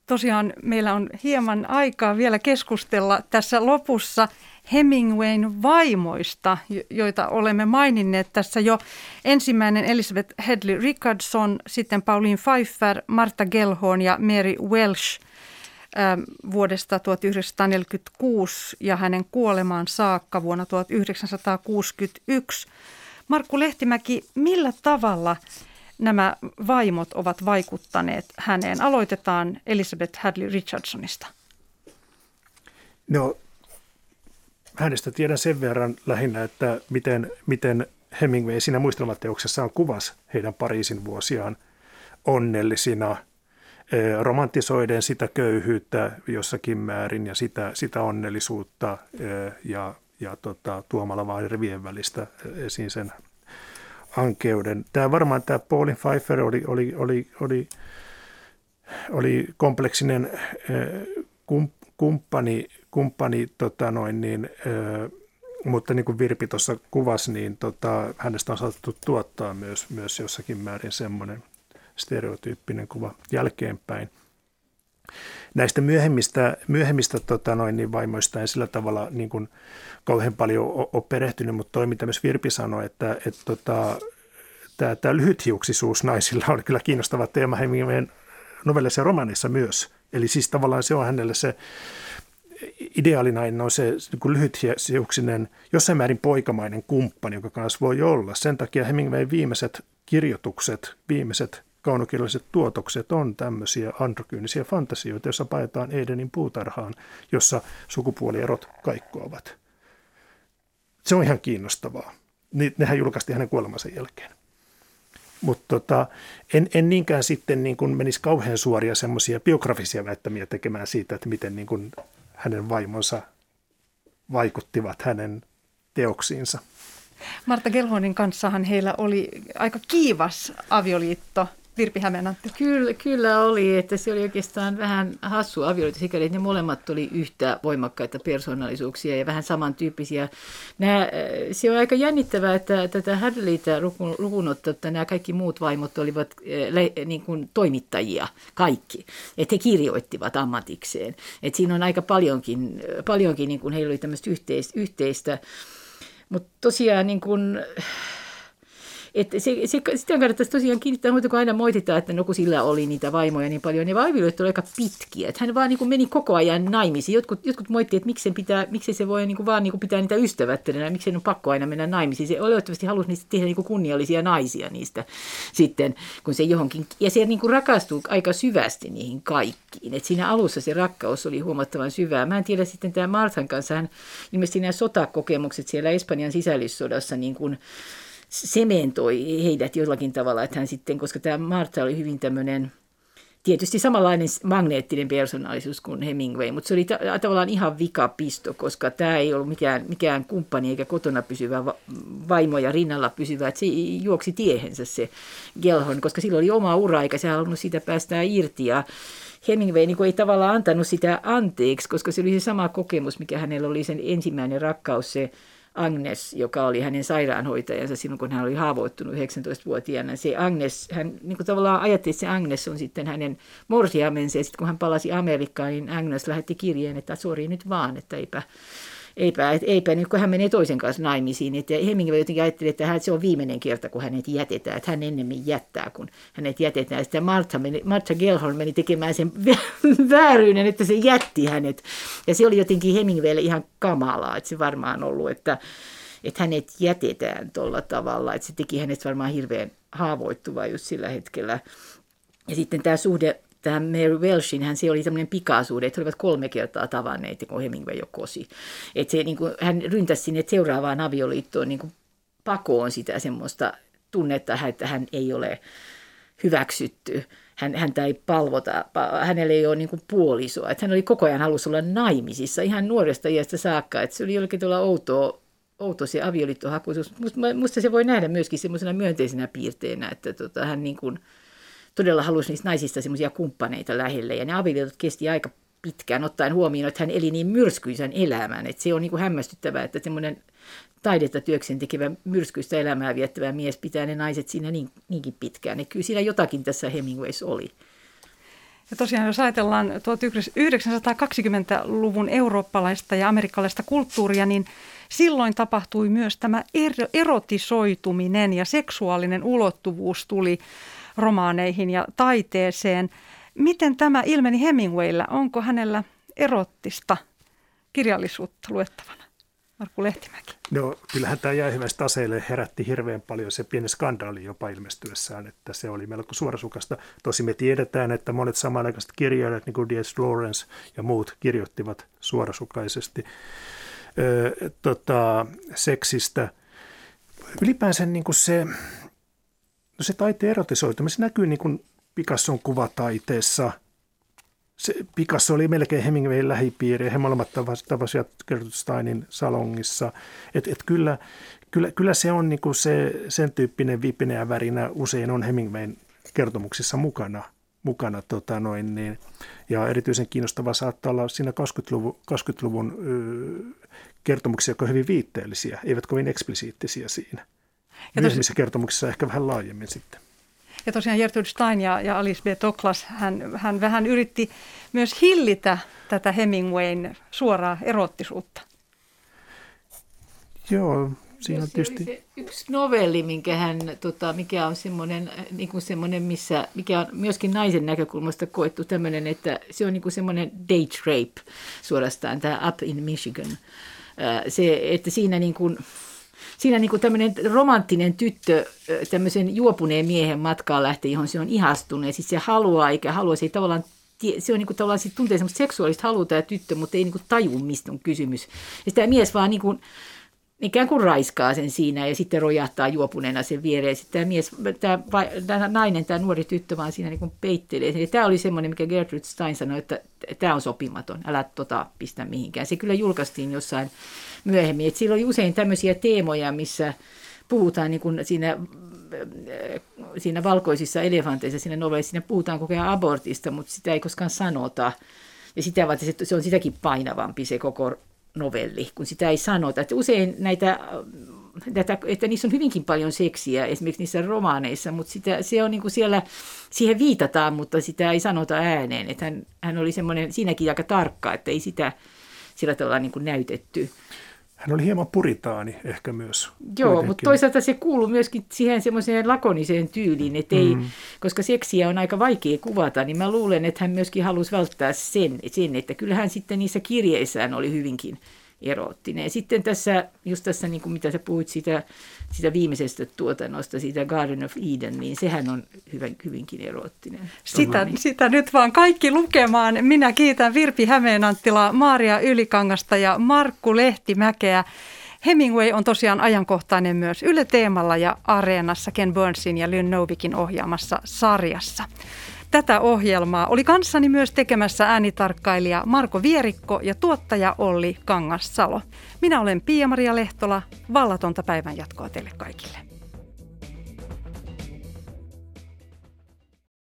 Tosiaan meillä on hieman aikaa vielä keskustella tässä lopussa Hemingwayn vaimoista, joita olemme maininneet tässä jo. Ensimmäinen Elizabeth Hedley Richardson, sitten Pauline Pfeiffer, Martha Gellhorn ja Mary Welsh ähm, vuodesta 1946 ja hänen kuolemaan saakka vuonna 1961. Markku Lehtimäki, millä tavalla nämä vaimot ovat vaikuttaneet häneen? Aloitetaan Elizabeth Hadley Richardsonista. No, hänestä tiedän sen verran lähinnä, että miten, miten Hemingway siinä muistelmateoksessaan kuvasi heidän Pariisin vuosiaan onnellisina, eh, romantisoiden sitä köyhyyttä jossakin määrin ja sitä, sitä onnellisuutta eh, ja, ja tota, tuomalla vain rivien välistä esiin sen ankeuden. Tämä varmaan tämä Paulin Pfeiffer oli, oli, oli, oli, oli kompleksinen eh, kumppani, kumppani tota noin, niin, ö, mutta niin kuin Virpi tuossa kuvasi, niin tota, hänestä on saatettu tuottaa myös, myös jossakin määrin semmoinen stereotyyppinen kuva jälkeenpäin. Näistä myöhemmistä, myöhemmistä tota noin, niin vaimoista en sillä tavalla niin kuin kauhean paljon ole perehtynyt, mutta toi mitä myös Virpi sanoi, että, että tota, tämä, tämä lyhythiuksisuus naisilla on kyllä kiinnostava teema Hemingwayn novellissa ja romanissa myös. Eli siis tavallaan se on hänelle se ideaalinainen on se niin lyhythiuksinen, jossain määrin poikamainen kumppani, joka kanssa voi olla. Sen takia Hemingwayn viimeiset kirjoitukset, viimeiset kaunokirjalliset tuotokset on tämmöisiä androkyynisiä fantasioita, joissa paetaan Edenin puutarhaan, jossa sukupuolierot kaikkoavat. Se on ihan kiinnostavaa. Nehän julkaistiin hänen kuolemansa jälkeen. Mutta tota, en, en niinkään sitten niin kuin menisi kauhean suoria semmoisia biografisia väittämiä tekemään siitä, että miten niin kuin hänen vaimonsa vaikuttivat hänen teoksiinsa. Marta Gelhonin kanssahan heillä oli aika kiivas avioliitto Virpi Hämeenantti. Kyllä, kyllä oli, että se oli oikeastaan vähän hassu avioliitto sikäli, että ne molemmat oli yhtä voimakkaita persoonallisuuksia ja vähän samantyyppisiä. Nämä, se on aika jännittävää, että tätä Hadleytä lukuun että nämä kaikki muut vaimot olivat eh, niin kuin toimittajia, kaikki. Että he kirjoittivat ammatikseen. Että siinä on aika paljonkin, paljonkin niin kuin heillä oli tämmöistä yhteistä. yhteistä. Mutta tosiaan niin kuin, että se, se, sitä kannattaisi tosiaan kiinnittää muuta, kun aina moititaan, että no kun sillä oli niitä vaimoja niin paljon, niin avioliitot oli aika pitkiä. Että hän vaan niin kuin meni koko ajan naimisiin. Jotkut, jotkut moittivat, että miksi, pitää, miksi se voi niin kuin vaan niin kuin pitää niitä ystävättänä, miksi on pakko aina mennä naimisiin. Se olettavasti halusi niistä tehdä niin kuin kunniallisia naisia niistä sitten, kun se johonkin, ja se niin kuin rakastuu aika syvästi niihin kaikkiin. Et siinä alussa se rakkaus oli huomattavan syvää. Mä en tiedä sitten tämä Marthan kanssa, hän ilmeisesti nämä sotakokemukset siellä Espanjan sisällissodassa niin kuin, sementoi heidät jollakin tavalla, että hän sitten, koska tämä Martha oli hyvin tämmöinen, tietysti samanlainen magneettinen persoonallisuus kuin Hemingway, mutta se oli ta- tavallaan ihan vikapisto, koska tämä ei ollut mikään, mikään kumppani eikä kotona pysyvä va- vaimo ja rinnalla pysyvä, että se juoksi tiehensä se Gelhon, koska sillä oli oma ura eikä se halunnut siitä päästää irti. Ja Hemingway niin ei tavallaan antanut sitä anteeksi, koska se oli se sama kokemus, mikä hänellä oli sen ensimmäinen rakkaus, se Agnes, joka oli hänen sairaanhoitajansa silloin, kun hän oli haavoittunut 19-vuotiaana. Se Agnes, hän niin kuin tavallaan ajatteli, että se Agnes on sitten hänen morsiamensa. Ja sitten kun hän palasi Amerikkaan, niin Agnes lähetti kirjeen, että sori nyt vaan, että eipä, eipä, eipä nyt kun hän menee toisen kanssa naimisiin. Että Hemingway jotenkin ajatteli, että hän, se on viimeinen kerta, kun hänet jätetään, että hän ennemmin jättää, kun hänet jätetään. Sitten Martha, meni, Martha Gellhorn meni tekemään sen vääryyden, että se jätti hänet. Ja se oli jotenkin Hemingwaylle ihan kamalaa, että se varmaan ollut, että, että hänet jätetään tuolla tavalla, että se teki hänet varmaan hirveän haavoittuvaa just sillä hetkellä. Ja sitten tämä suhde tähän Mary Welshin, hän se oli tämmöinen pikaisuuden, että he olivat kolme kertaa tavanneet, kun Hemingway jo kosi. Että se, niin kuin, hän ryntäsi sinne seuraavaan avioliittoon niin kuin pakoon sitä semmoista tunnetta, että hän ei ole hyväksytty. Hän, häntä ei palvota, hänellä ei ole niin puolisoa. Että hän oli koko ajan halusi olla naimisissa ihan nuoresta iästä saakka. Että se oli jollakin tuolla outoa, outo se avioliittohakuisuus. Musta se voi nähdä myöskin semmoisena myönteisenä piirteenä, että tota, hän niin kuin – todella halusi niistä naisista semmoisia kumppaneita lähelle. Ja ne avioliitot kesti aika pitkään, ottaen huomioon, että hän eli niin myrskyisen elämän. Että se on niin kuin hämmästyttävää, että semmoinen taidetta työkseen tekevä myrskyistä elämää viettävä mies pitää ne naiset siinä niin, niinkin pitkään. Et kyllä siinä jotakin tässä Hemingways oli. Ja tosiaan jos ajatellaan 1920-luvun eurooppalaista ja amerikkalaista kulttuuria, niin silloin tapahtui myös tämä er-, erotisoituminen ja seksuaalinen ulottuvuus tuli romaaneihin ja taiteeseen. Miten tämä ilmeni Hemingwaylla? Onko hänellä erottista kirjallisuutta luettavana? Markku Lehtimäki. No kyllähän tämä Jäihiväistä aseille herätti hirveän paljon se pieni skandaali jopa ilmestyessään, että se oli melko suorasukasta. Tosi me tiedetään, että monet samanaikaiset kirjailijat, niin kuin D.S. Lawrence ja muut, kirjoittivat suorasukaisesti ö, tota, seksistä. Ylipäänsä niin kuin se, no se taiteen erotisoituminen, se näkyy niin kuin Picasson kuvataiteessa – se Picasso oli melkein Hemingwayn lähipiiri ja he molemmat tavasivat Gertrude salongissa. Et, et kyllä, kyllä, kyllä, se on niinku se, sen tyyppinen vipineä värinä usein on Hemingwayn kertomuksissa mukana. mukana tota noin, niin, ja erityisen kiinnostava saattaa olla siinä 20-luvun, 20-luvun ö, kertomuksia, jotka ovat hyvin viitteellisiä, eivät kovin eksplisiittisiä siinä. Ja Myöhemmissä kertomuksissa ehkä vähän laajemmin sitten. Ja tosiaan Gertrude Stein ja, ja Alice B. Toklas, hän, hän vähän yritti myös hillitä tätä Hemingwayn suoraa erottisuutta. Joo, siinä on tietysti... Se yksi novelli, minkä hän, tota, mikä on semmoinen, niin kuin semmoinen, missä, mikä on myöskin naisen näkökulmasta koettu tämmöinen, että se on niin kuin semmoinen date rape suorastaan, tämä Up in Michigan. Se, että siinä niin kuin, siinä niin tämmöinen romanttinen tyttö tämmöisen juopuneen miehen matkaan lähtee, johon se on ihastunut ja siis se haluaa eikä halua, se ei tavallaan se on niin kuin tavallaan sit tuntee semmoista seksuaalista halua tämä tyttö, mutta ei niin kuin taju, mistä on kysymys. Ja tämä mies vaan niin kuin, ikään kuin raiskaa sen siinä ja sitten rojahtaa juopuneena sen viereen. Sitten tämä mies, tämä, tämä nainen, tämä nuori tyttö vaan siinä niin peittelee. Ja tämä oli semmoinen, mikä Gertrude Stein sanoi, että tämä on sopimaton, älä tota pistä mihinkään. Se kyllä julkaistiin jossain myöhemmin. Et siellä oli usein tämmöisiä teemoja, missä puhutaan niin kuin siinä, siinä valkoisissa elefanteissa, siinä novellissa, siinä puhutaan koko ajan abortista, mutta sitä ei koskaan sanota. Ja sitä varten se on sitäkin painavampi se koko novelli, kun sitä ei sanota. Että usein näitä, tätä, että niissä on hyvinkin paljon seksiä, esimerkiksi niissä romaaneissa, mutta sitä, se on niin kuin siellä, siihen viitataan, mutta sitä ei sanota ääneen. Että hän, hän oli semmoinen siinäkin aika tarkka, että ei sitä sillä tavalla niin kuin näytetty. Hän oli hieman puritaani ehkä myös. Joo, kuitenkin. mutta toisaalta se kuuluu myöskin siihen semmoiseen lakoniseen tyyliin, että ei, mm. koska seksiä on aika vaikea kuvata, niin mä luulen, että hän myöskin halusi välttää sen, sen että kyllähän sitten niissä kirjeissään oli hyvinkin eroottinen. Ja sitten tässä, just tässä niin kuin mitä sä puhuit siitä, siitä viimeisestä tuotannosta, siitä Garden of Eden, niin sehän on hyvin, hyvinkin eroottinen. Sitä, sitä nyt vaan kaikki lukemaan. Minä kiitän Virpi Hämeenanttila, Maaria Ylikangasta ja Markku Lehtimäkeä. Hemingway on tosiaan ajankohtainen myös Yle Teemalla ja Areenassa Ken Burnsin ja Lynn Novikin ohjaamassa sarjassa. Tätä ohjelmaa oli kanssani myös tekemässä äänitarkkailija Marko Vierikko ja tuottaja Olli Kangassalo. Minä olen Pia-Maria Lehtola. Vallatonta päivän jatkoa teille kaikille.